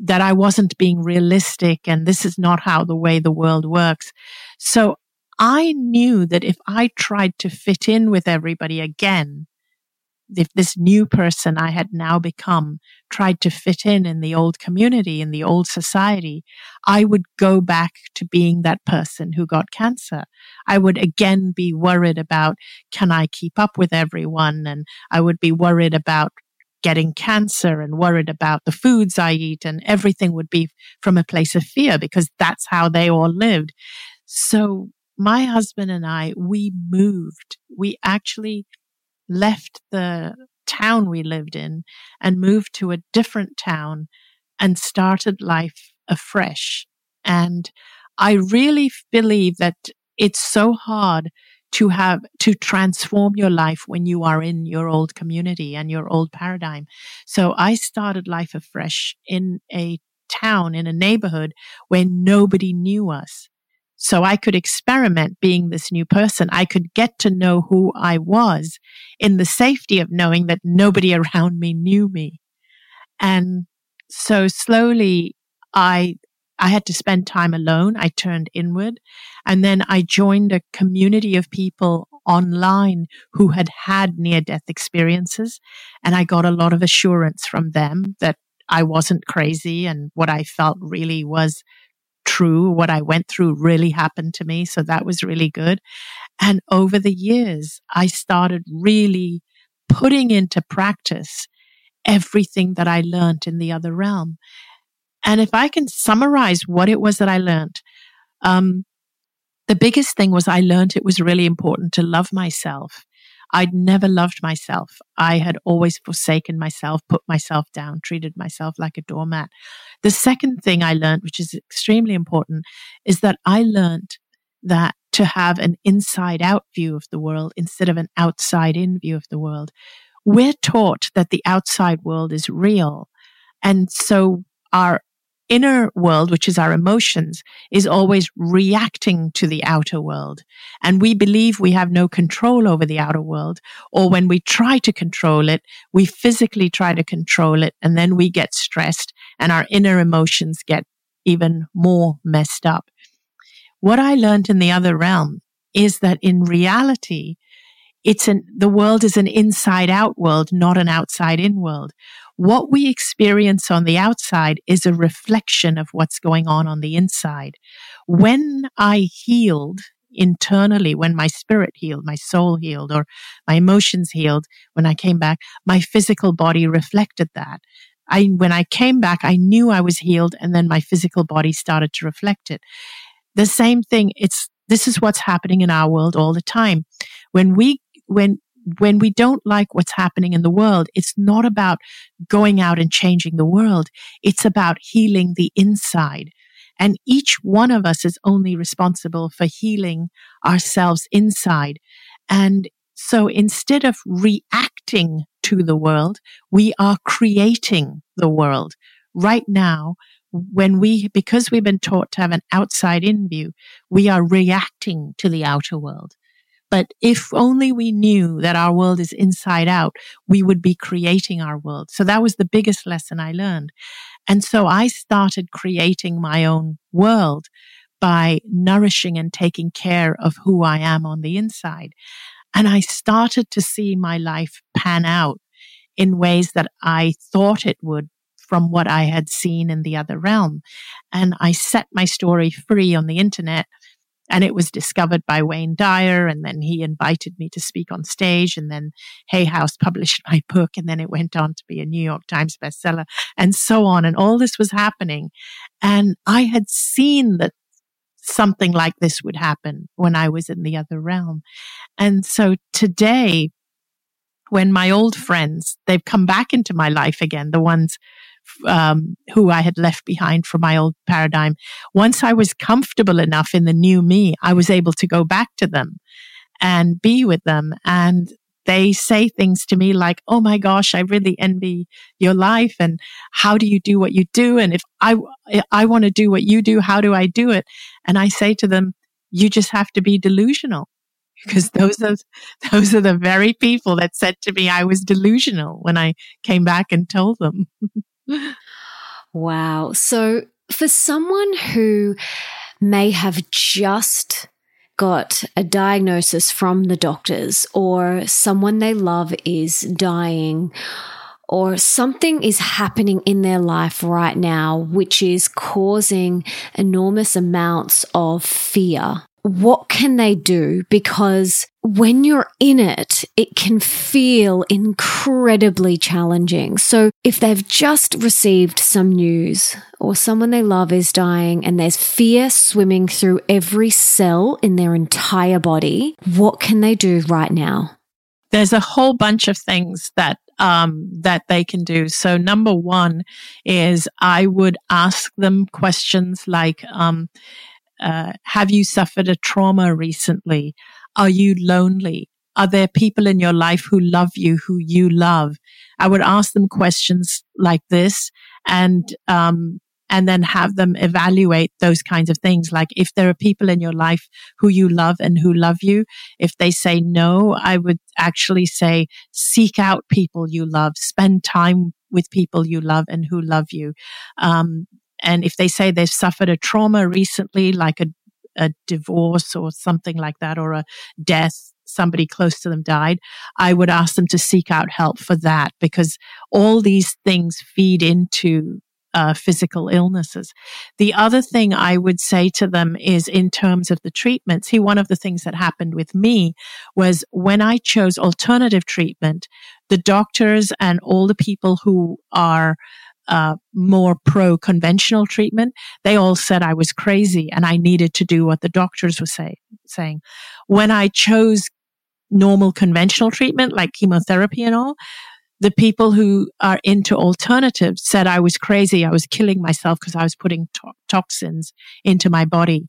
that I wasn't being realistic and this is not how the way the world works. So I knew that if I tried to fit in with everybody again, if this new person I had now become tried to fit in in the old community, in the old society, I would go back to being that person who got cancer. I would again be worried about, can I keep up with everyone? And I would be worried about getting cancer and worried about the foods I eat and everything would be from a place of fear because that's how they all lived. So my husband and I, we moved. We actually left the town we lived in and moved to a different town and started life afresh. And I really believe that it's so hard to have to transform your life when you are in your old community and your old paradigm. So I started life afresh in a town, in a neighborhood where nobody knew us. So I could experiment being this new person. I could get to know who I was in the safety of knowing that nobody around me knew me. And so slowly I, I had to spend time alone. I turned inward and then I joined a community of people online who had had near death experiences. And I got a lot of assurance from them that I wasn't crazy and what I felt really was true. What I went through really happened to me. So that was really good. And over the years, I started really putting into practice everything that I learned in the other realm. And if I can summarize what it was that I learned, um, the biggest thing was I learned it was really important to love myself I'd never loved myself. I had always forsaken myself, put myself down, treated myself like a doormat. The second thing I learned, which is extremely important, is that I learned that to have an inside out view of the world instead of an outside in view of the world. We're taught that the outside world is real. And so our inner world, which is our emotions, is always reacting to the outer world. And we believe we have no control over the outer world. Or when we try to control it, we physically try to control it and then we get stressed and our inner emotions get even more messed up. What I learned in the other realm is that in reality, it's an, the world is an inside out world, not an outside in world. What we experience on the outside is a reflection of what's going on on the inside. When I healed internally, when my spirit healed, my soul healed, or my emotions healed, when I came back, my physical body reflected that. I, when I came back, I knew I was healed and then my physical body started to reflect it. The same thing, it's, this is what's happening in our world all the time. When we, when when we don't like what's happening in the world, it's not about going out and changing the world. It's about healing the inside. And each one of us is only responsible for healing ourselves inside. And so instead of reacting to the world, we are creating the world. Right now, when we, because we've been taught to have an outside in view, we are reacting to the outer world. But if only we knew that our world is inside out, we would be creating our world. So that was the biggest lesson I learned. And so I started creating my own world by nourishing and taking care of who I am on the inside. And I started to see my life pan out in ways that I thought it would from what I had seen in the other realm. And I set my story free on the internet and it was discovered by Wayne Dyer. And then he invited me to speak on stage. And then Hay House published my book. And then it went on to be a New York Times bestseller and so on. And all this was happening. And I had seen that something like this would happen when I was in the other realm. And so today, when my old friends, they've come back into my life again, the ones um, who I had left behind from my old paradigm. Once I was comfortable enough in the new me, I was able to go back to them and be with them. And they say things to me like, Oh my gosh, I really envy your life. And how do you do what you do? And if I, I want to do what you do, how do I do it? And I say to them, you just have to be delusional because those are those are the very people that said to me I was delusional when I came back and told them. wow. So, for someone who may have just got a diagnosis from the doctors, or someone they love is dying, or something is happening in their life right now, which is causing enormous amounts of fear what can they do? Because when you're in it, it can feel incredibly challenging. So if they've just received some news or someone they love is dying and there's fear swimming through every cell in their entire body, what can they do right now? There's a whole bunch of things that um, that they can do. So number one is I would ask them questions like, um, uh, have you suffered a trauma recently? Are you lonely? Are there people in your life who love you, who you love? I would ask them questions like this and, um, and then have them evaluate those kinds of things. Like if there are people in your life who you love and who love you, if they say no, I would actually say seek out people you love, spend time with people you love and who love you. Um, and if they say they've suffered a trauma recently, like a, a divorce or something like that, or a death, somebody close to them died, I would ask them to seek out help for that because all these things feed into uh, physical illnesses. The other thing I would say to them is in terms of the treatment. See, one of the things that happened with me was when I chose alternative treatment, the doctors and all the people who are uh, more pro conventional treatment, they all said I was crazy and I needed to do what the doctors were say, saying. When I chose normal conventional treatment like chemotherapy and all, the people who are into alternatives said I was crazy. I was killing myself because I was putting to- toxins into my body.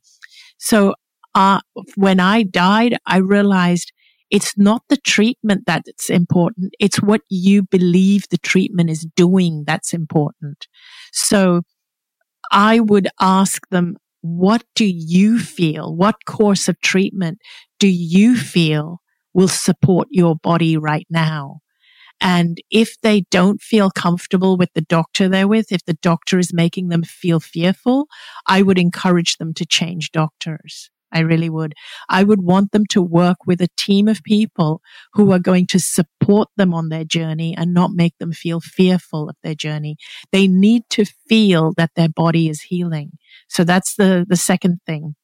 So, uh, when I died, I realized it's not the treatment that's important. It's what you believe the treatment is doing that's important. So I would ask them, what do you feel? What course of treatment do you feel will support your body right now? And if they don't feel comfortable with the doctor they're with, if the doctor is making them feel fearful, I would encourage them to change doctors. I really would. I would want them to work with a team of people who are going to support them on their journey and not make them feel fearful of their journey. They need to feel that their body is healing. So that's the, the second thing.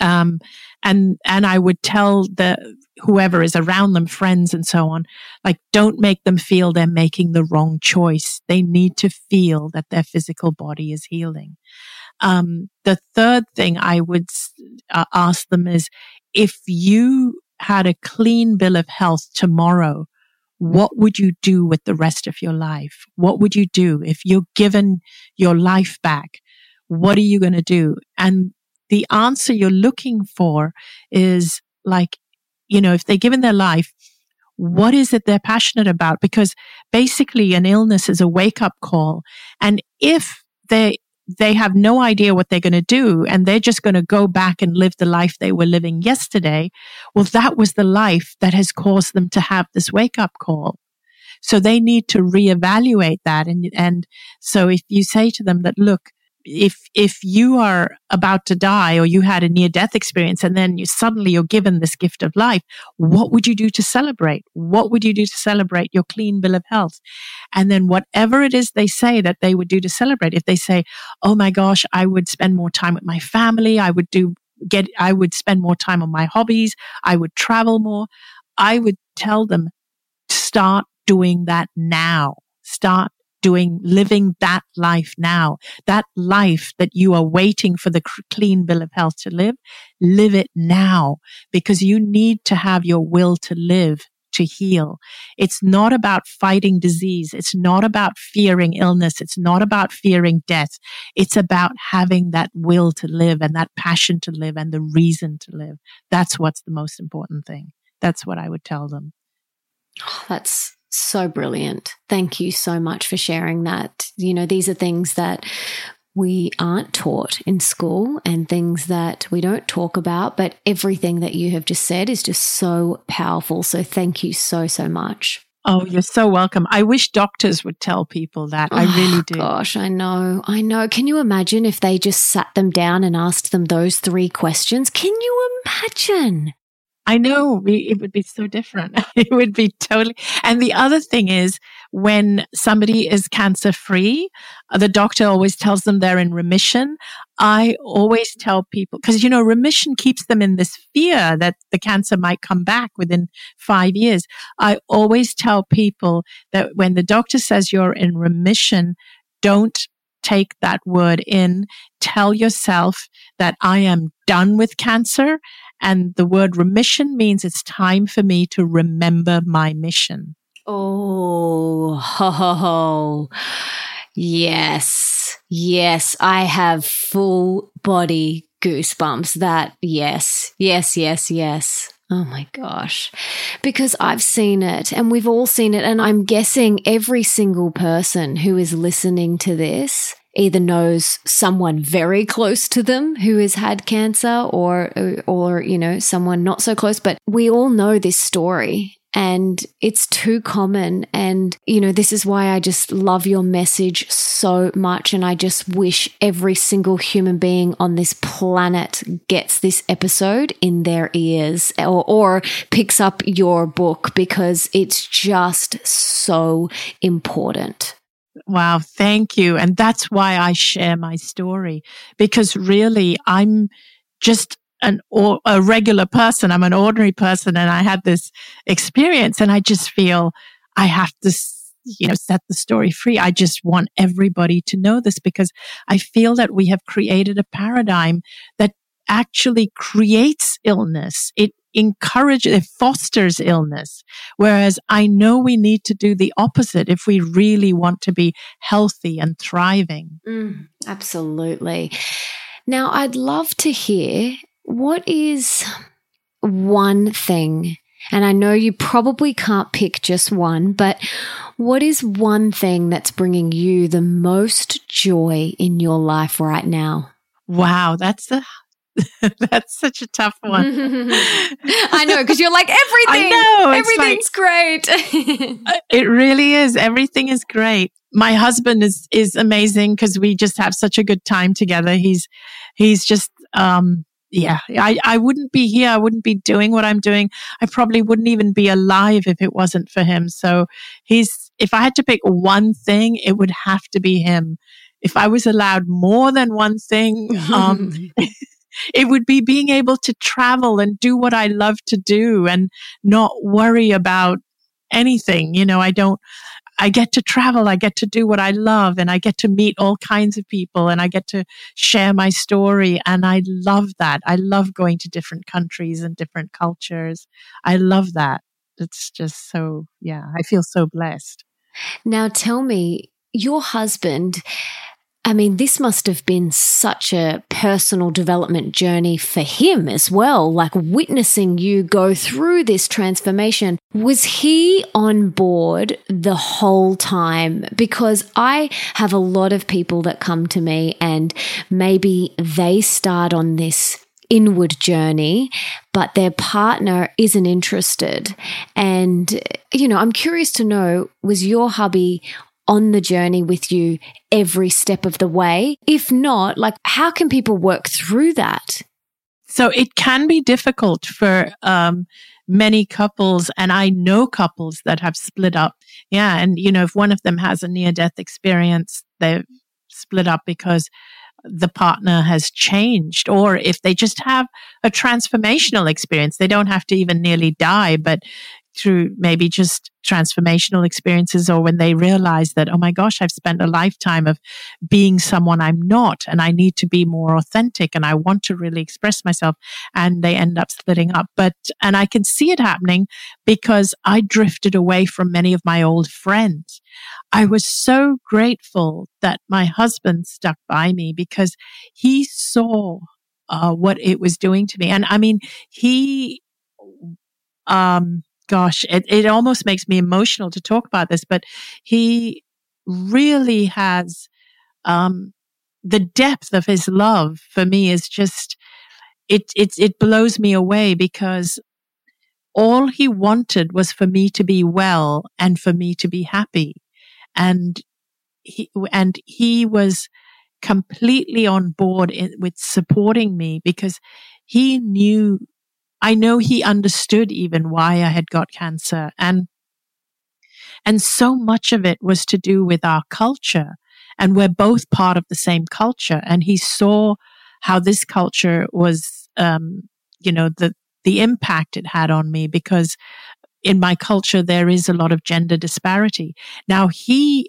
Um, and, and I would tell the, whoever is around them, friends and so on, like, don't make them feel they're making the wrong choice. They need to feel that their physical body is healing. Um, the third thing I would uh, ask them is if you had a clean bill of health tomorrow, what would you do with the rest of your life? What would you do if you're given your life back? What are you going to do? And the answer you're looking for is like, you know, if they're given their life, what is it they're passionate about? Because basically an illness is a wake up call. And if they they have no idea what they're going to do and they're just going to go back and live the life they were living yesterday. Well, that was the life that has caused them to have this wake up call. So they need to reevaluate that. And, and so if you say to them that, look, if if you are about to die or you had a near death experience and then you suddenly you're given this gift of life what would you do to celebrate? What would you do to celebrate your clean bill of health? And then whatever it is they say that they would do to celebrate if they say oh my gosh i would spend more time with my family. I would do get i would spend more time on my hobbies. I would travel more. I would tell them start doing that now. Start doing, living that life now. That life that you are waiting for the clean bill of health to live, live it now because you need to have your will to live to heal. It's not about fighting disease. It's not about fearing illness. It's not about fearing death. It's about having that will to live and that passion to live and the reason to live. That's what's the most important thing. That's what I would tell them. Oh, that's so brilliant. Thank you so much for sharing that. You know, these are things that we aren't taught in school and things that we don't talk about, but everything that you have just said is just so powerful. So thank you so, so much. Oh, you're so welcome. I wish doctors would tell people that. I oh, really do. Gosh, I know. I know. Can you imagine if they just sat them down and asked them those three questions? Can you imagine? I know it would be so different. it would be totally. And the other thing is when somebody is cancer free, uh, the doctor always tells them they're in remission. I always tell people, because, you know, remission keeps them in this fear that the cancer might come back within five years. I always tell people that when the doctor says you're in remission, don't take that word in. Tell yourself that I am done with cancer and the word remission means it's time for me to remember my mission. Oh, ho, ho, ho. Yes. Yes. I have full body goosebumps. That, yes. Yes, yes, yes. Oh my gosh. Because I've seen it and we've all seen it. And I'm guessing every single person who is listening to this either knows someone very close to them who has had cancer or or you know someone not so close but we all know this story and it's too common. And you know this is why I just love your message so much. And I just wish every single human being on this planet gets this episode in their ears or, or picks up your book because it's just so important Wow, thank you. And that's why I share my story because really I'm just an or, a regular person. I'm an ordinary person and I had this experience and I just feel I have to you know set the story free. I just want everybody to know this because I feel that we have created a paradigm that actually creates illness. It encourages, it fosters illness. Whereas I know we need to do the opposite if we really want to be healthy and thriving. Mm, absolutely. Now, I'd love to hear what is one thing, and I know you probably can't pick just one, but what is one thing that's bringing you the most joy in your life right now? Wow, that's a That's such a tough one. I know because you're like everything. I know everything's like, great. Uh, it really is. Everything is great. My husband is is amazing because we just have such a good time together. He's he's just um yeah. I I wouldn't be here. I wouldn't be doing what I'm doing. I probably wouldn't even be alive if it wasn't for him. So he's if I had to pick one thing, it would have to be him if I was allowed more than one thing, um, it would be being able to travel and do what I love to do and not worry about anything. You know, I don't, I get to travel. I get to do what I love and I get to meet all kinds of people and I get to share my story. And I love that. I love going to different countries and different cultures. I love that. It's just so, yeah, I feel so blessed. Now tell me, your husband, I mean, this must have been such a personal development journey for him as well, like witnessing you go through this transformation. Was he on board the whole time? Because I have a lot of people that come to me and maybe they start on this inward journey, but their partner isn't interested. And, you know, I'm curious to know was your hubby on the journey with you every step of the way? If not, like, how can people work through that? So it can be difficult for um, many couples, and I know couples that have split up. Yeah. And, you know, if one of them has a near death experience, they've split up because the partner has changed, or if they just have a transformational experience, they don't have to even nearly die, but through maybe just transformational experiences or when they realize that, oh my gosh, I've spent a lifetime of being someone I'm not and I need to be more authentic and I want to really express myself and they end up splitting up. But, and I can see it happening because I drifted away from many of my old friends. I was so grateful that my husband stuck by me because he saw uh, what it was doing to me. And I mean, he, um, gosh, it, it almost makes me emotional to talk about this, but he really has, um, the depth of his love for me is just, it, it, it blows me away because all he wanted was for me to be well and for me to be happy. And he, and he was completely on board in, with supporting me because he knew I know he understood even why I had got cancer and and so much of it was to do with our culture and we're both part of the same culture and he saw how this culture was um, you know the the impact it had on me because in my culture there is a lot of gender disparity now he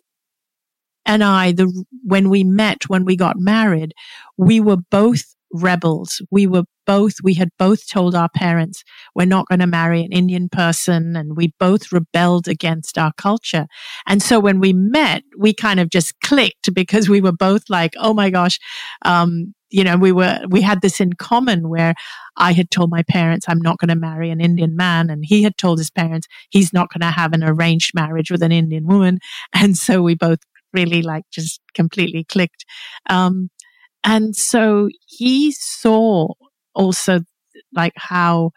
and I the when we met when we got married we were both rebels. We were both, we had both told our parents, we're not going to marry an Indian person. And we both rebelled against our culture. And so when we met, we kind of just clicked because we were both like, oh my gosh, um, you know, we were, we had this in common where I had told my parents, I'm not going to marry an Indian man. And he had told his parents, he's not going to have an arranged marriage with an Indian woman. And so we both really like just completely clicked. Um, and so he saw also like how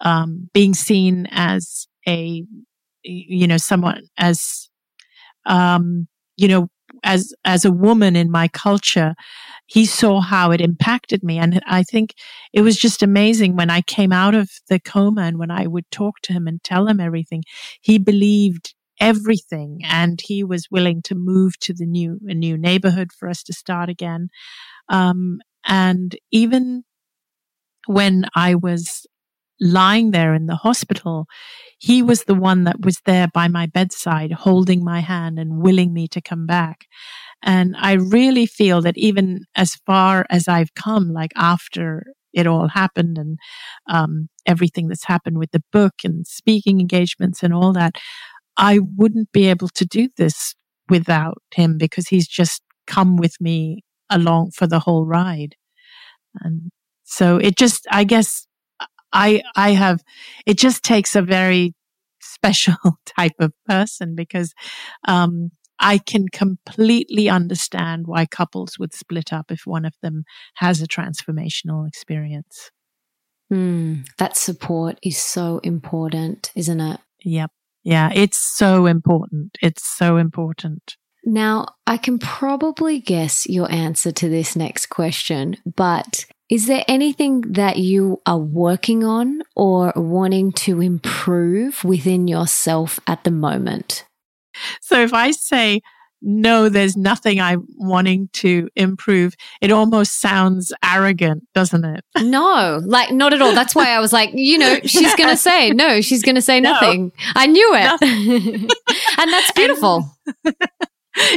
um, being seen as a, you know, someone as, um, you know, as as a woman in my culture, he saw how it impacted me, and I think it was just amazing when I came out of the coma and when I would talk to him and tell him everything. He believed everything and he was willing to move to the new a new neighborhood for us to start again um, and even when i was lying there in the hospital he was the one that was there by my bedside holding my hand and willing me to come back and i really feel that even as far as i've come like after it all happened and um, everything that's happened with the book and speaking engagements and all that I wouldn't be able to do this without him because he's just come with me along for the whole ride. And so it just, I guess I, I have, it just takes a very special type of person because, um, I can completely understand why couples would split up if one of them has a transformational experience. Mm, that support is so important, isn't it? Yep. Yeah, it's so important. It's so important. Now, I can probably guess your answer to this next question, but is there anything that you are working on or wanting to improve within yourself at the moment? So if I say, no, there's nothing I'm wanting to improve. It almost sounds arrogant, doesn't it? No, like not at all. That's why I was like, you know, she's going to say, no, she's going to say nothing. No, I knew it. and that's beautiful.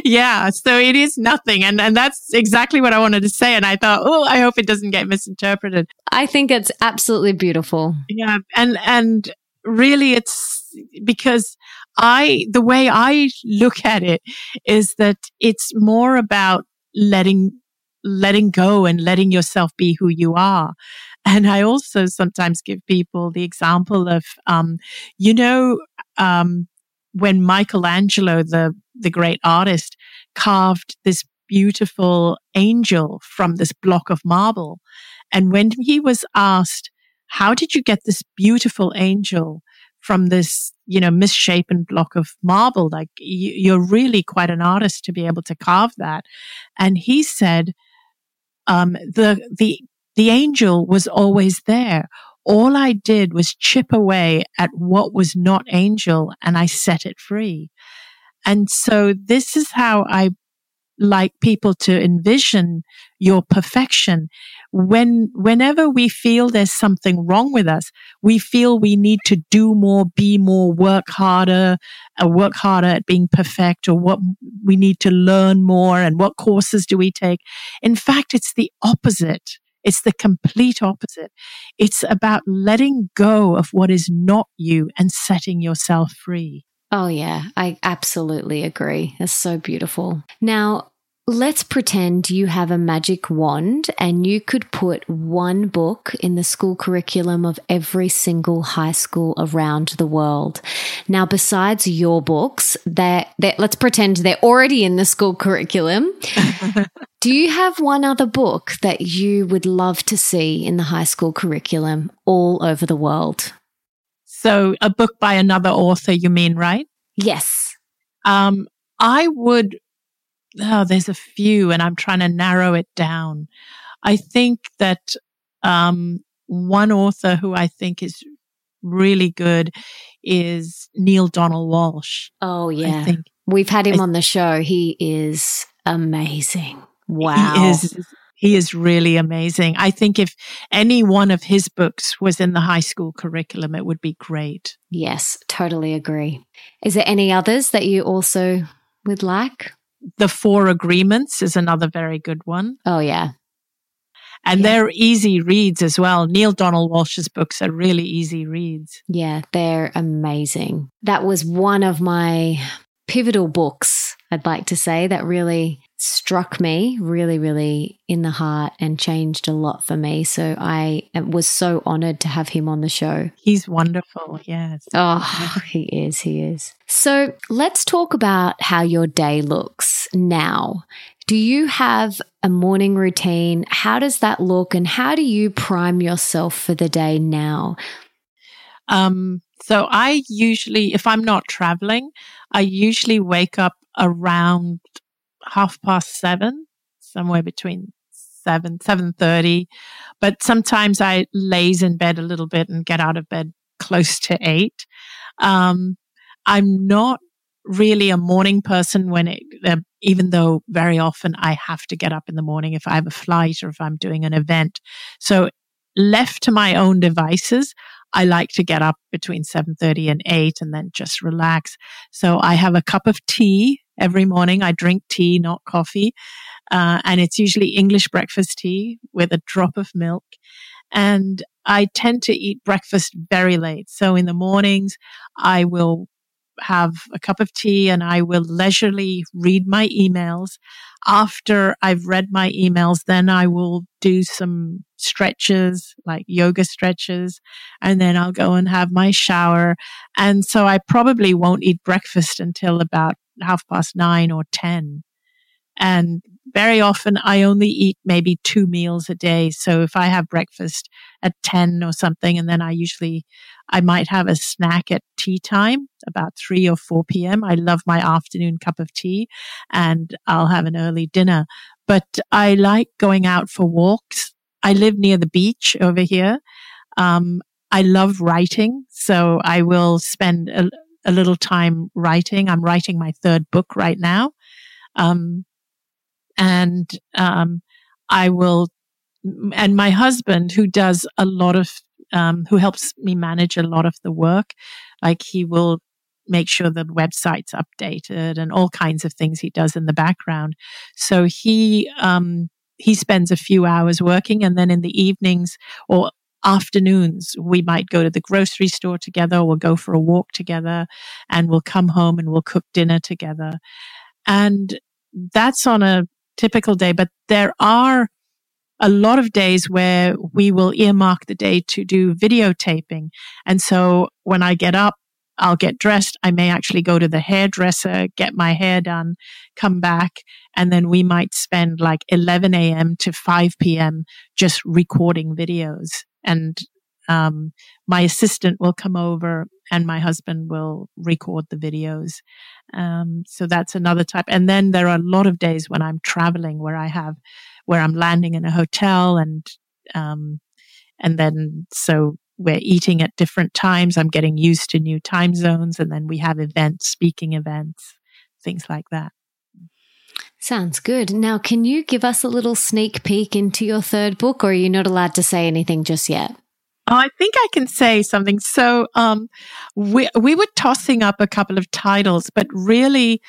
Yeah. So it is nothing. And, and that's exactly what I wanted to say. And I thought, oh, I hope it doesn't get misinterpreted. I think it's absolutely beautiful. Yeah. And, and really it's because I, the way I look at it is that it's more about letting letting go and letting yourself be who you are. And I also sometimes give people the example of, um, you know, um, when Michelangelo, the, the great artist, carved this beautiful angel from this block of marble. And when he was asked, how did you get this beautiful angel from this, you know, misshapen block of marble? Like you're really quite an artist to be able to carve that. And he said, um, the, the, the angel was always there. All I did was chip away at what was not angel and I set it free. And so this is how I like people to envision your perfection. When, whenever we feel there's something wrong with us, we feel we need to do more, be more, work harder, uh, work harder at being perfect or what we need to learn more and what courses do we take. In fact, it's the opposite. It's the complete opposite. It's about letting go of what is not you and setting yourself free. Oh, yeah, I absolutely agree. That's so beautiful. Now, Let's pretend you have a magic wand and you could put one book in the school curriculum of every single high school around the world. Now, besides your books, that let's pretend they're already in the school curriculum. Do you have one other book that you would love to see in the high school curriculum all over the world? So, a book by another author, you mean, right? Yes. Um, I would oh, there's a few and I'm trying to narrow it down. I think that, um, one author who I think is really good is Neale Donald Walsch. Oh, yeah. I think, We've had him I, on the show. He is amazing. Wow. He is, he is really amazing. I think if any one of his books was in the high school curriculum, it would be great. Yes, totally agree. Is there any others that you also would like? The Four Agreements is another very good one. Oh, yeah. And yeah. they're easy reads as well. Neale Donald Walsch's books are really easy reads. Yeah, they're amazing. That was one of my pivotal books, I'd like to say, that really struck me really, really in the heart and changed a lot for me. So I was so honored to have him on the show. He's wonderful. Yes. Oh, he is. He is. So let's talk about how your day looks now. Do you have a morning routine? How does that look? And how do you prime yourself for the day now? Um, so I usually, if I'm not traveling, I usually wake up around half past seven, somewhere between seven, seven thirty. But sometimes I laze in bed a little bit and get out of bed close to eight. Um, I'm not really a morning person when it, uh, even though very often I have to get up in the morning if I have a flight or if I'm doing an event. So left to my own devices, I like to get up between 7:30 and 8 and then just relax. So I have a cup of tea every morning. I drink tea, not coffee. Uh, and it's usually English breakfast tea with a drop of milk. And I tend to eat breakfast very late. So in the mornings, I will have a cup of tea and I will leisurely read my emails. After I've read my emails, then I will do some stretches, like yoga stretches, and then I'll go and have my shower. And so I probably won't eat breakfast until about half past nine or 10. And very often I only eat maybe two meals a day. So if I have breakfast at 10 or something, and then I usually, I might have a snack at tea time, about 3 or 4 p.m. I love my afternoon cup of tea and I'll have an early dinner. But I like going out for walks. I live near the beach over here. Um, I love writing. So I will spend a, a little time writing. I'm writing my third book right now. Um, and, um, I will, and my husband who does a lot of, um, who helps me manage a lot of the work, like he will make sure the website's updated and all kinds of things he does in the background. So he, um, he spends a few hours working and then in the evenings or afternoons, we might go to the grocery store together, we'll go for a walk together, and we'll come home and we'll cook dinner together. And that's on a typical day, but there are a lot of days where we will earmark the day to do videotaping. And so when I get up, I'll get dressed. I may actually go to the hairdresser, get my hair done, come back, and then we might spend like 11 a.m. to 5 p.m. just recording videos. And um, my assistant will come over and my husband will record the videos. Um, so that's another type. And then there are a lot of days when I'm traveling where I have, where I'm landing in a hotel and, um, and then so we're eating at different times. I'm getting used to new time zones. And then we have events, speaking events, things like that. Sounds good. Now, can you give us a little sneak peek into your third book, or are you not allowed to say anything just yet? Oh, I think I can say something. So, um, we we were tossing up a couple of titles, but really,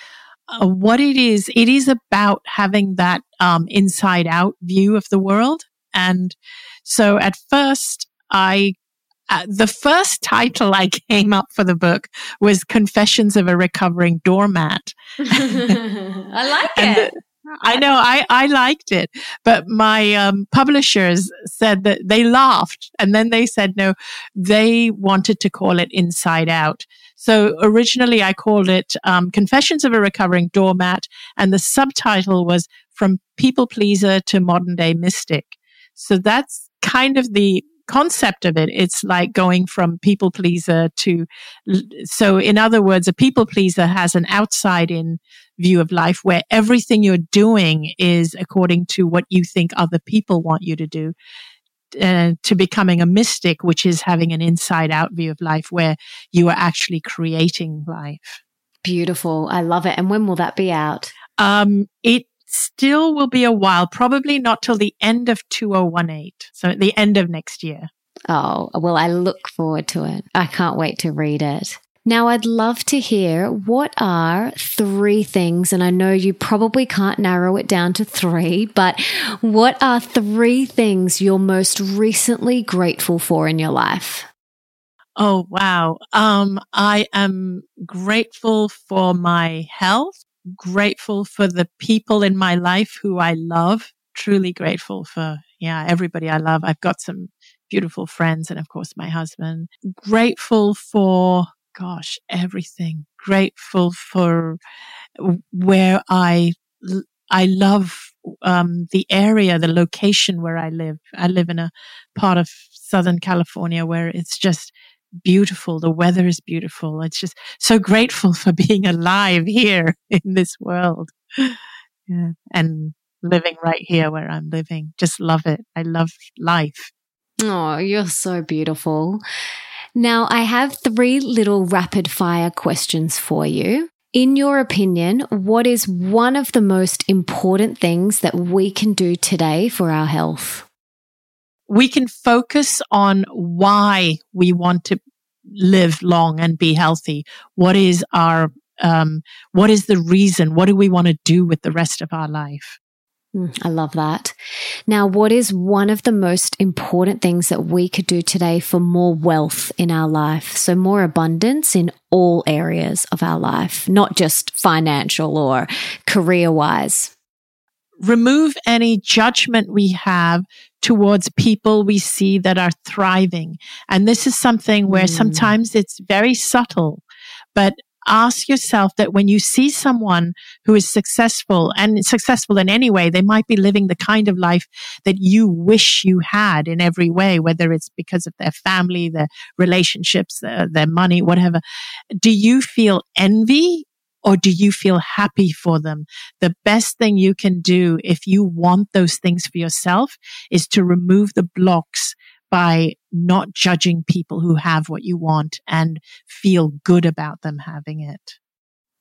uh, what it is, it is about having that um, inside out view of the world. And so, at first, I uh, the first title I came up for the book was Confessions of a Recovering Doormat. I like it. I know I, I liked it, but my um, publishers said that they laughed and then they said no, they wanted to call it Inside Out. So originally I called it um, Confessions of a Recovering Doormat, and the subtitle was From People Pleaser to Modern Day Mystic. So that's kind of the concept of it. It's like going from people pleaser to, so in other words, a people pleaser has an outside in view of life where everything you're doing is according to what you think other people want you to do. Uh, to becoming a mystic, which is having an inside out view of life where you are actually creating life. Beautiful. I love it. And when will that be out? Um, it still will be a while, probably not till the end of 2018. So at the end of next year. Oh, well, I look forward to it. I can't wait to read it. Now, I'd love to hear what are three things, and I know you probably can't narrow it down to three, but what are three things you're most recently grateful for in your life? Oh, wow. Um, I am grateful for my health grateful for the people in my life who I love. Truly grateful for, yeah, everybody I love. I've got some beautiful friends and of course my husband. Grateful for, gosh, everything. Grateful for where I, I love, um, the area, the location where I live. I live in a part of Southern California where it's just beautiful. The weather is beautiful. It's just so grateful for being alive here in this world. Yeah. And living right here where I'm living. Just love it. I love life. Oh, you're so beautiful. Now, I have three little rapid fire questions for you. In your opinion, what is one of the most important things that we can do today for our health? we can focus on why we want to live long and be healthy. What is our, um, what is the reason? What do we want to do with the rest of our life? Mm, I love that. Now, what is one of the most important things that we could do today for more wealth in our life? So, more abundance in all areas of our life, not just financial or career wise. Remove any judgment we have towards people we see that are thriving. And this is something where mm. sometimes it's very subtle, but ask yourself that when you see someone who is successful and successful in any way, they might be living the kind of life that you wish you had in every way, whether it's because of their family, their relationships, their, their money, whatever. Do you feel envy or do you feel happy for them? The best thing you can do if you want those things for yourself is to remove the blocks by not judging people who have what you want and feel good about them having it.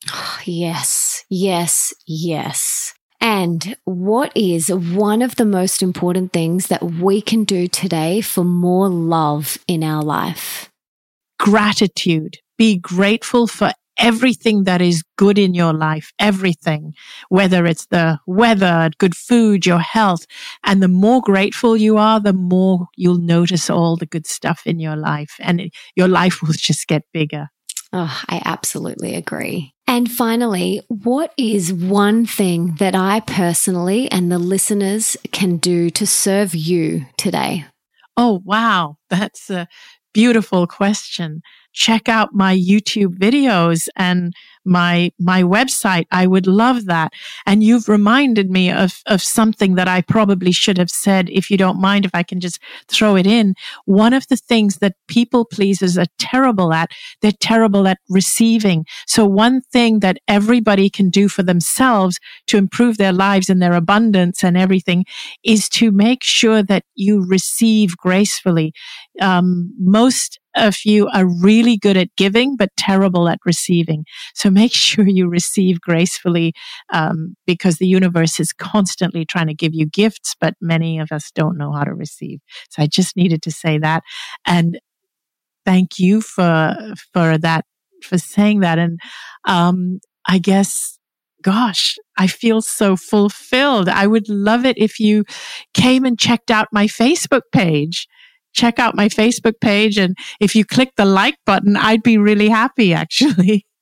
Yes, yes, yes. And what is one of the most important things that we can do today for more love in our life? Gratitude. Be grateful for everything that is good in your life, everything, whether it's the weather, good food, your health. And the more grateful you are, the more you'll notice all the good stuff in your life and it, your life will just get bigger. Oh, I absolutely agree. And finally, what is one thing that I personally and the listeners can do to serve you today? Oh, wow. That's a beautiful question. Check out my YouTube videos and my my website. I would love that. And you've reminded me of of something that I probably should have said. If you don't mind, if I can just throw it in, one of the things that people pleasers are terrible at, they're terrible at receiving. So one thing that everybody can do for themselves to improve their lives and their abundance and everything is to make sure that you receive gracefully. Um, most of you are really good at giving, but terrible at receiving. So make sure you receive gracefully, um, because the universe is constantly trying to give you gifts, but many of us don't know how to receive. So I just needed to say that. And thank you for, for that, for saying that. And, um, I guess gosh, I feel so fulfilled. I would love it if you came and checked out my Facebook page check out my Facebook page. And if you click the like button, I'd be really happy actually.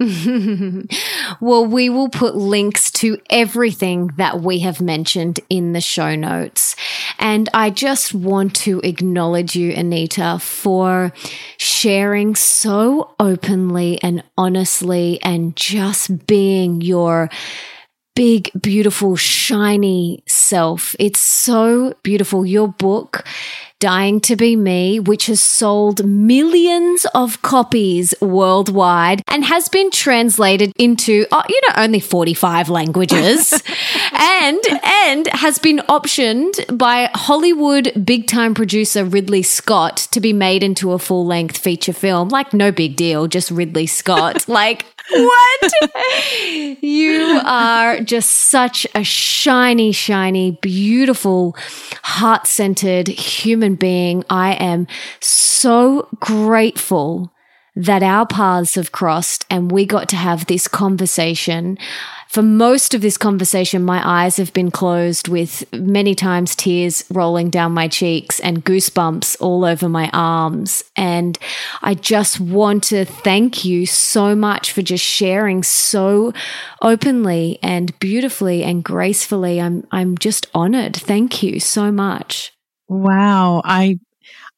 well, we will put links to everything that we have mentioned in the show notes. And I just want to acknowledge you, Anita, for sharing so openly and honestly and just being your big, beautiful, shiny self. It's so beautiful. Your book, Dying to Be Me, which has sold millions of copies worldwide and has been translated into, oh, you know, only 45 languages and, and has been optioned by Hollywood big time producer Ridley Scott to be made into a full length feature film. Like, no big deal, just Ridley Scott. like, what? you are just such a shiny, shiny, beautiful, heart centered human being. I am so grateful that our paths have crossed and we got to have this conversation. For most of this conversation, my eyes have been closed with many times tears rolling down my cheeks and goosebumps all over my arms. And I just want to thank you so much for just sharing so openly and beautifully and gracefully. I'm, I'm just honored. Thank you so much. Wow. I,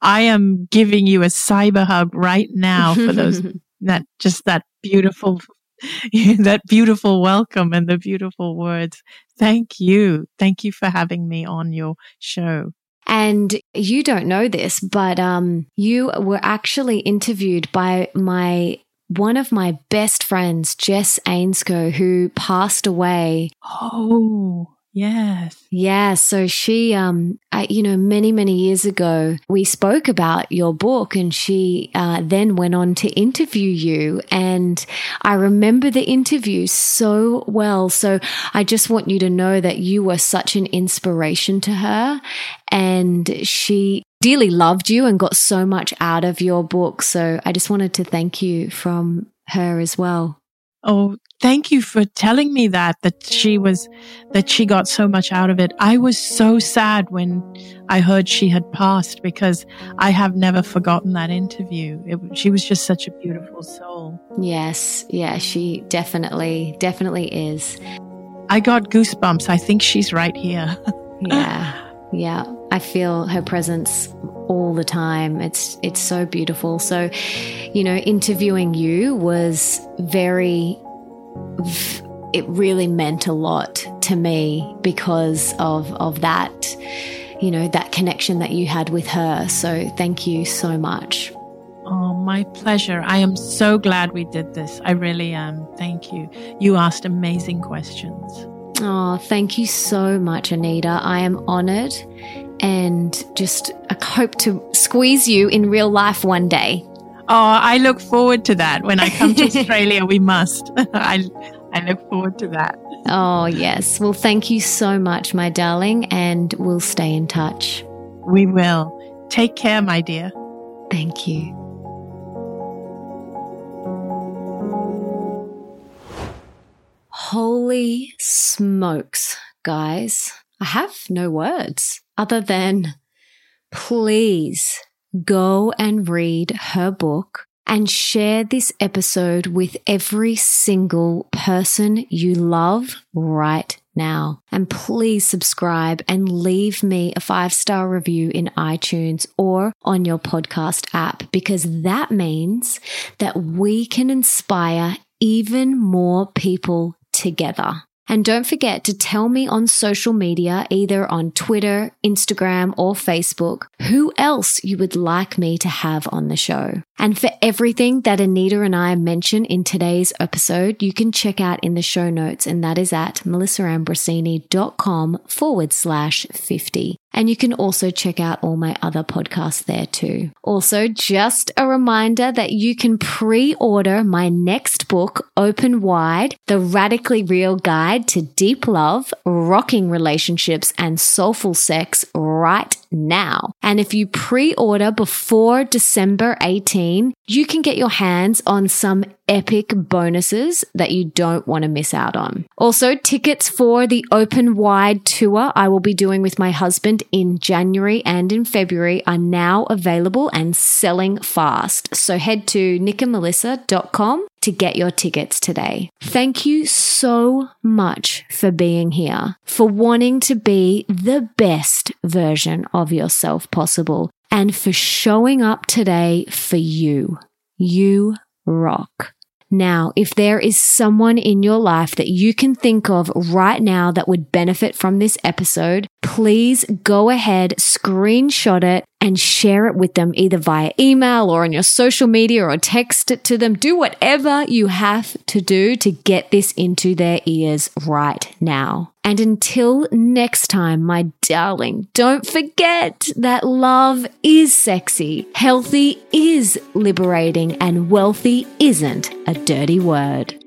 I am giving you a cyber hug right now for those, that just that beautiful that beautiful welcome and the beautiful words. Thank you. Thank you for having me on your show. And you don't know this, but um, you were actually interviewed by my one of my best friends, Jess Ainscough, who passed away. Oh, Yes. Yeah. So she, um, I, you know, many, many years ago, we spoke about your book and she, uh, then went on to interview you. And I remember the interview so well. So I just want you to know that you were such an inspiration to her and she dearly loved you and got so much out of your book. So I just wanted to thank you from her as well. Oh, thank you for telling me that, that she was, that she got so much out of it. I was so sad when I heard she had passed because I have never forgotten that interview. It, she was just such a beautiful soul. Yes. Yeah. She definitely, definitely is. I got goosebumps. I think she's right here. yeah. Yeah. I feel her presence all the time. It's it's so beautiful. So, you know, interviewing you was very it really meant a lot to me because of of that you know that connection that you had with her. So, thank you so much. Oh, my pleasure. I am so glad we did this. I really am. Thank you. You asked amazing questions. Oh, thank you so much, Anita. I am honored and just I hope to squeeze you in real life one day. Oh, I look forward to that. When I come to Australia, we must. I, I look forward to that. Oh, yes. Well, thank you so much, my darling, and we'll stay in touch. We will. Take care, my dear. Thank you. Holy smokes, guys. I have no words other than please go and read her book, and share this episode with every single person you love right now. And please subscribe and leave me a five star review in iTunes or on your podcast app because that means that we can inspire even more people together. And don't forget to tell me on social media, either on Twitter, Instagram, or Facebook, who else you would like me to have on the show. And for everything that Anita and I mention in today's episode, you can check out in the show notes, and that is at melissaambrosini.com forward slash 50. And you can also check out all my other podcasts there too. Also, just a reminder that you can pre order my next book, Open Wide The Radically Real Guide to Deep Love, Rocking Relationships, and Soulful Sex right now. And if you pre order before December 18, you can get your hands on some epic bonuses that you don't want to miss out on. Also, tickets for the open wide tour I will be doing with my husband in January and in February are now available and selling fast. So head to nickandmelissa.com to get your tickets today. Thank you so much for being here, for wanting to be the best version of yourself possible, and for showing up today for you. You rock. Now, if there is someone in your life that you can think of right now that would benefit from this episode, please go ahead, screenshot it, and share it with them either via email or on your social media or text it to them. Do whatever you have to do to get this into their ears right now. And until next time, my darling, don't forget that love is sexy, healthy is liberating, and wealthy isn't a dirty word.